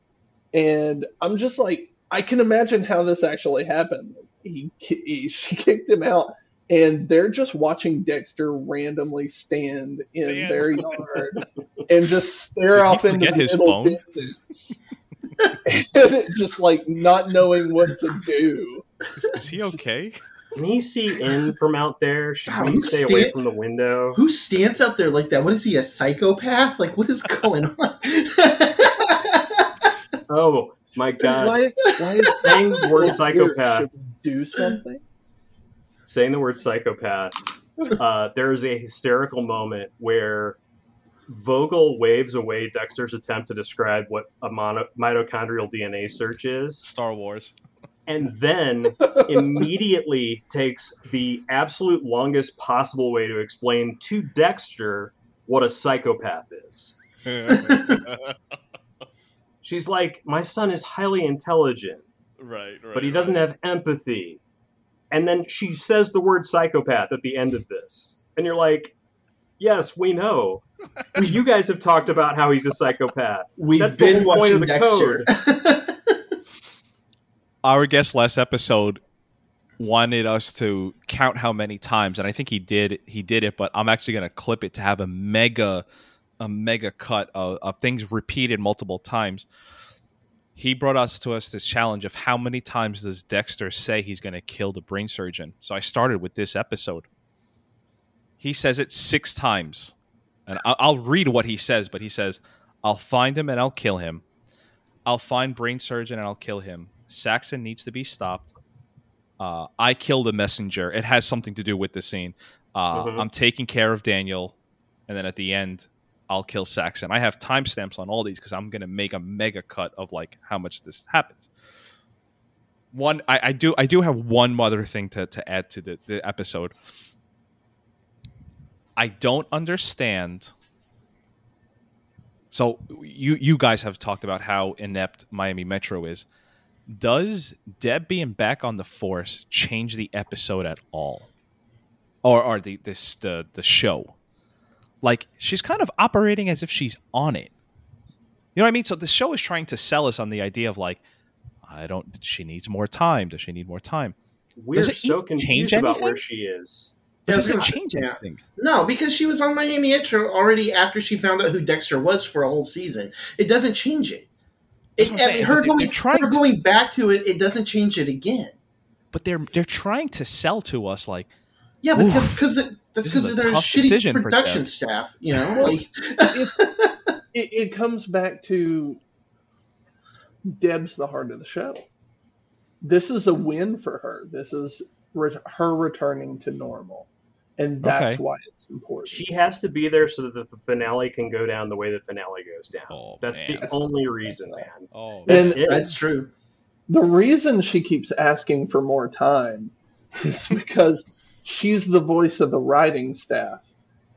Speaker 5: And I'm just like, I can imagine how this actually happened. He, he she *laughs* kicked him out, and they're just watching Dexter randomly stand in
Speaker 3: Stand.
Speaker 5: their *laughs* yard and just stare
Speaker 3: Did
Speaker 5: off into the middle
Speaker 3: phone?
Speaker 5: distance. *laughs* and just like not knowing what to do.
Speaker 3: Is he okay?
Speaker 6: Can he see in from out there? Should
Speaker 4: Wow,
Speaker 6: we
Speaker 4: you
Speaker 6: stay away from the window?
Speaker 4: Who stands out there like that? What is he, a psychopath? Like, what is going on? *laughs*
Speaker 6: Oh my god!
Speaker 5: Why, why is
Speaker 6: Saying the word psychopath.
Speaker 5: Do something?
Speaker 6: saying the word psychopath, uh, there's a hysterical moment where Vogel waves away Dexter's attempt to describe what a mono- mitochondrial DNA search is,
Speaker 3: Star Wars.
Speaker 6: and then *laughs* immediately takes the absolute longest possible way to explain to Dexter what a psychopath is. *laughs* She's like, My son is highly intelligent
Speaker 3: right, right.
Speaker 6: but he doesn't have empathy. And then she says the word psychopath at the end of this. And you're like, yes, we know. you guys have talked about how he's a psychopath. *laughs*
Speaker 4: We've
Speaker 6: That's the
Speaker 4: been
Speaker 6: whole point
Speaker 4: watching
Speaker 6: of the
Speaker 4: Dexter.
Speaker 6: code. *laughs*
Speaker 3: Our guest last episode wanted us to count how many times, and I think he did. He did it, but I'm actually going to clip it to have a mega, a mega cut of, of things repeated multiple times. He brought us to us this challenge of how many times does Dexter say he's going to kill the brain surgeon. So I started with this episode. He says it six times, and I'll, I'll read what he says. But he says, "I'll find him and I'll kill him. I'll find brain surgeon and I'll kill him. Saxon needs to be stopped. Uh, I killed a messenger. It has something to do with the scene. Uh,
Speaker 6: Mhm.
Speaker 3: I'm taking care of Daniel, and then at the end, I'll kill Saxon. I have timestamps on all these because I'm gonna make a mega cut of like how much this happens. One, I, I do, I do have one other thing to, to add to the, the episode. I don't understand. So you you guys have talked about how inept Miami Metro is. Does Deb being back on the force change the episode at all, or or the this the the show? Like she's kind of operating as if she's on it. You know what I mean? So the show is trying to sell us on the idea of like, I don't. She needs more time. Does she need more time?
Speaker 6: We're so confused about where she is.
Speaker 4: Yeah, I
Speaker 3: Does it
Speaker 4: gonna
Speaker 3: change
Speaker 4: yeah.
Speaker 3: anything?
Speaker 4: No, because she was on Miami Metro already after she found out who Dexter was for a whole season. It doesn't change it.
Speaker 3: That's
Speaker 4: it
Speaker 3: what I'm
Speaker 4: I mean,
Speaker 3: saying.
Speaker 4: her,
Speaker 3: They're-
Speaker 4: going,
Speaker 3: trying
Speaker 4: her
Speaker 3: to-
Speaker 4: going back to it, it doesn't change it again.
Speaker 3: But they're they're trying to sell to us like
Speaker 4: Yeah, but that's because that's
Speaker 3: This
Speaker 4: because
Speaker 3: is a
Speaker 4: there's shitty production staff. You know,
Speaker 5: Well, *laughs*
Speaker 4: like
Speaker 5: it, it comes back to Deb's the heart of the show. This is a win for her. This is re- her returning to normal, and that's
Speaker 3: Okay.
Speaker 5: why it's important.
Speaker 6: She has to be there so that the finale can go down the way the finale goes down.
Speaker 3: Oh,
Speaker 6: That's
Speaker 3: man.
Speaker 6: the only reason, man.
Speaker 3: oh
Speaker 6: That's
Speaker 5: And-
Speaker 6: it.
Speaker 4: that's true.
Speaker 5: the reason she keeps asking for more time *laughs* is because she's the voice of the writing staff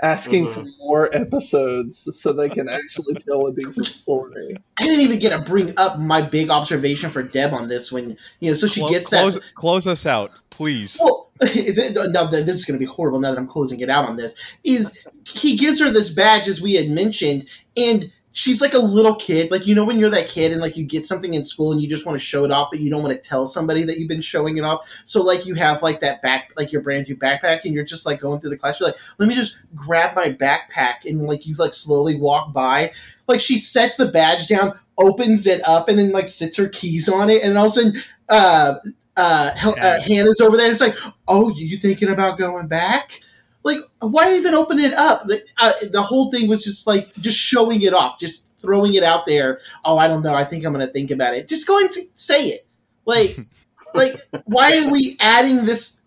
Speaker 5: asking mm-hmm. for more episodes so they can actually tell a decent story.
Speaker 4: I didn't even get to bring up my big observation for Deb on this when you know. So she
Speaker 3: Clo-
Speaker 4: gets
Speaker 3: close,
Speaker 4: that.
Speaker 3: close us out, please.
Speaker 4: Well, *laughs* now that this is going to be horrible. Now that I'm closing it out on this, is he gives her this badge as we had mentioned, and she's like a little kid. Like you know when you're that kid and like you get something in school and you just want to show it off, but you don't want to tell somebody that you've been showing it off. So like you have like that back, like your brand new backpack, and you're just like going through the class. You're like, let me just grab my backpack, and like you like slowly walk by. Like she sets the badge down, opens it up, and then like sits her keys on it, and all of a sudden, uh, uh, uh, Hannah's over there. And it's like, oh, you thinking about going back? Like, why even open it up? The, uh, the whole thing was just like just showing it off, just throwing it out there. Oh, I don't know. I think I'm going to think about it. Just go and s- say it. Like, *laughs* like why are we adding this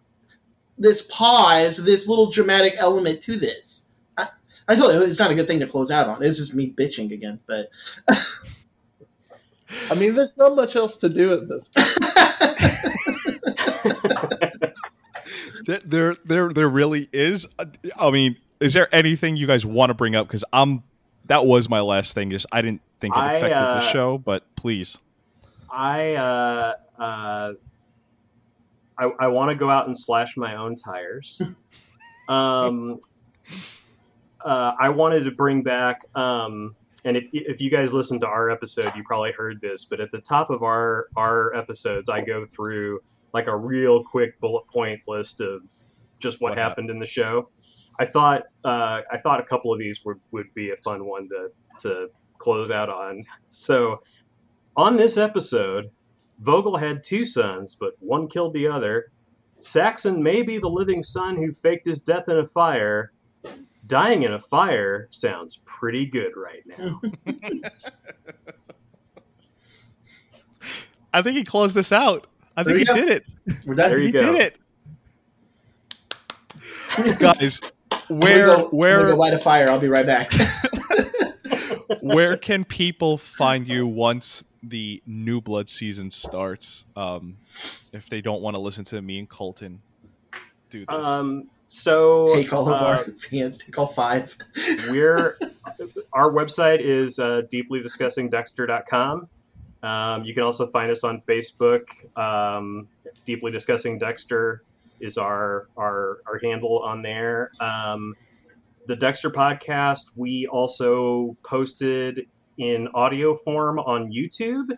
Speaker 4: this pause, this little dramatic element to this? I, I know it's not a good thing to close out on. It's just me bitching again, but
Speaker 5: I mean, there's not much else to do at this point. *laughs* *laughs*
Speaker 3: There, there, there, there really is. I mean, is there anything you guys want to bring up? Because I'm that was my last thing. Just I didn't think it
Speaker 6: I,
Speaker 3: affected
Speaker 6: uh,
Speaker 3: the show, but please.
Speaker 6: I uh, uh, I, I want to go out and slash my own tires. *laughs* um, uh, I wanted to bring back, um, and if if you guys listened to our episode, you probably heard this. But at the top of our our episodes, I go through like a real quick bullet point list of just what,
Speaker 3: What
Speaker 6: happened in the show. I thought uh, I thought a couple of these would, would be a fun one to to close out on. *laughs* So on this episode, Vogel had two sons, but one killed the other. Saxon may be the living son who faked his death in a fire. Dying in a fire sounds pretty good right now. *laughs*
Speaker 3: I think he closed this out. I
Speaker 4: There
Speaker 3: think he
Speaker 4: go.
Speaker 3: did it.
Speaker 4: we're done.
Speaker 6: There you
Speaker 3: he
Speaker 6: go.
Speaker 3: did it. Guys, *laughs* where
Speaker 4: gonna go,
Speaker 3: where
Speaker 4: gonna go light a fire. I'll be right back. *laughs* *laughs*
Speaker 3: where can people find you once the New Blood season starts? Um, if they don't want to listen to me and Colton do this.
Speaker 6: Um, so
Speaker 4: take all of
Speaker 6: uh,
Speaker 4: our fans. Take all five.
Speaker 6: we're our website is uh, deeplydiscussingdexter.com um, you can also find us on facebook. Um, deeply discussing dexter is our our, our handle on there. Um, the dexter podcast we also posted in audio form on youtube.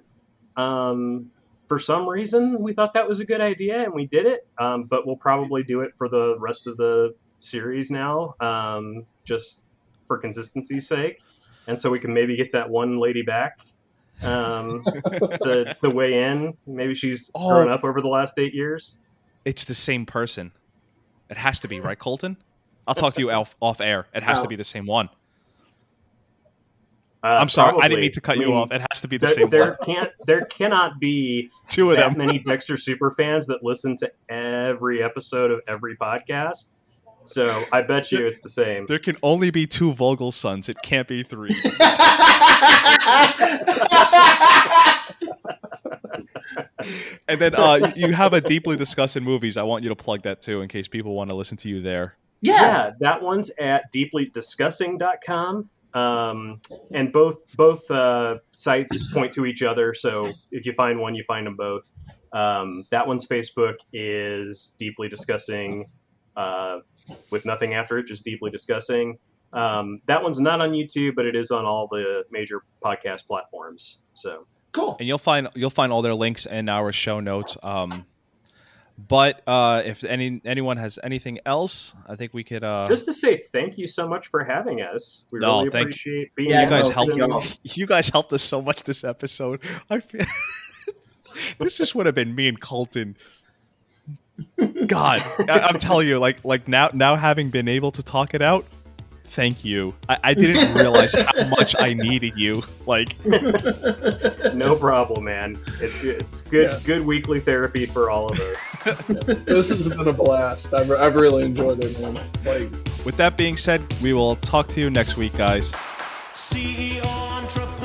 Speaker 6: Um, for some reason we thought that was a good idea and we did it. Um, but we'll probably do it for the rest of the series now um, just for consistency's sake, and so we can maybe get that one lady back um, *laughs* to, to weigh in. Maybe she's
Speaker 3: Oh.
Speaker 6: grown up over the last eight years.
Speaker 3: it's the same person. It has to be, right, Colton? I'll talk to you off, off air. It has
Speaker 4: Oh.
Speaker 3: to be the same one.
Speaker 6: Uh,
Speaker 3: I'm sorry, I didn't mean to cut
Speaker 6: I
Speaker 3: you
Speaker 6: mean,
Speaker 3: off. It has to be the
Speaker 6: There,
Speaker 3: same
Speaker 6: there
Speaker 3: one.
Speaker 6: can't there cannot be *laughs*
Speaker 3: Two of
Speaker 6: that
Speaker 3: them.
Speaker 6: many Dexter super fans that listen to every episode of every podcast. So I bet you it's the same.
Speaker 3: There can only be two Vogel sons. It can't be three. *laughs* and then uh, you have a deeply discussing movies. I want you to plug that too, in case people want to listen to you there.
Speaker 4: yeah.
Speaker 6: yeah, that one's at deeplydiscussing.com. Um, and both both uh, sites point to each other. So if you find one, you find them both. Um, that one's Facebook is deeply discussing uh, with nothing after it, just deeply discussing. Um, that one's not on YouTube, but it is on all the major podcast platforms. So
Speaker 4: Cool.
Speaker 3: and you'll find you'll find all their links in our show notes. Um, but uh, if any anyone has anything else, I think we could. Uh,
Speaker 6: just to say thank you so much for having us. We
Speaker 3: No,
Speaker 6: really
Speaker 3: thank-
Speaker 6: appreciate being
Speaker 4: Yeah,
Speaker 3: you guys helped.
Speaker 4: y'all. *laughs*
Speaker 3: You guys helped us so much this episode. I feel *laughs* this just would have been me and Colton. God, I, I'm telling you, like like now now having been able to talk it out. Thank you. I, I didn't realize how much I needed you. Like,
Speaker 6: no problem, man. It, it's good
Speaker 5: Yeah.
Speaker 6: good weekly therapy for all of us. *laughs*
Speaker 5: This has been a blast. I've, I've really enjoyed it, man. Like,
Speaker 3: with that being said, we will talk to you next week, guys.
Speaker 8: CEO entrepreneur.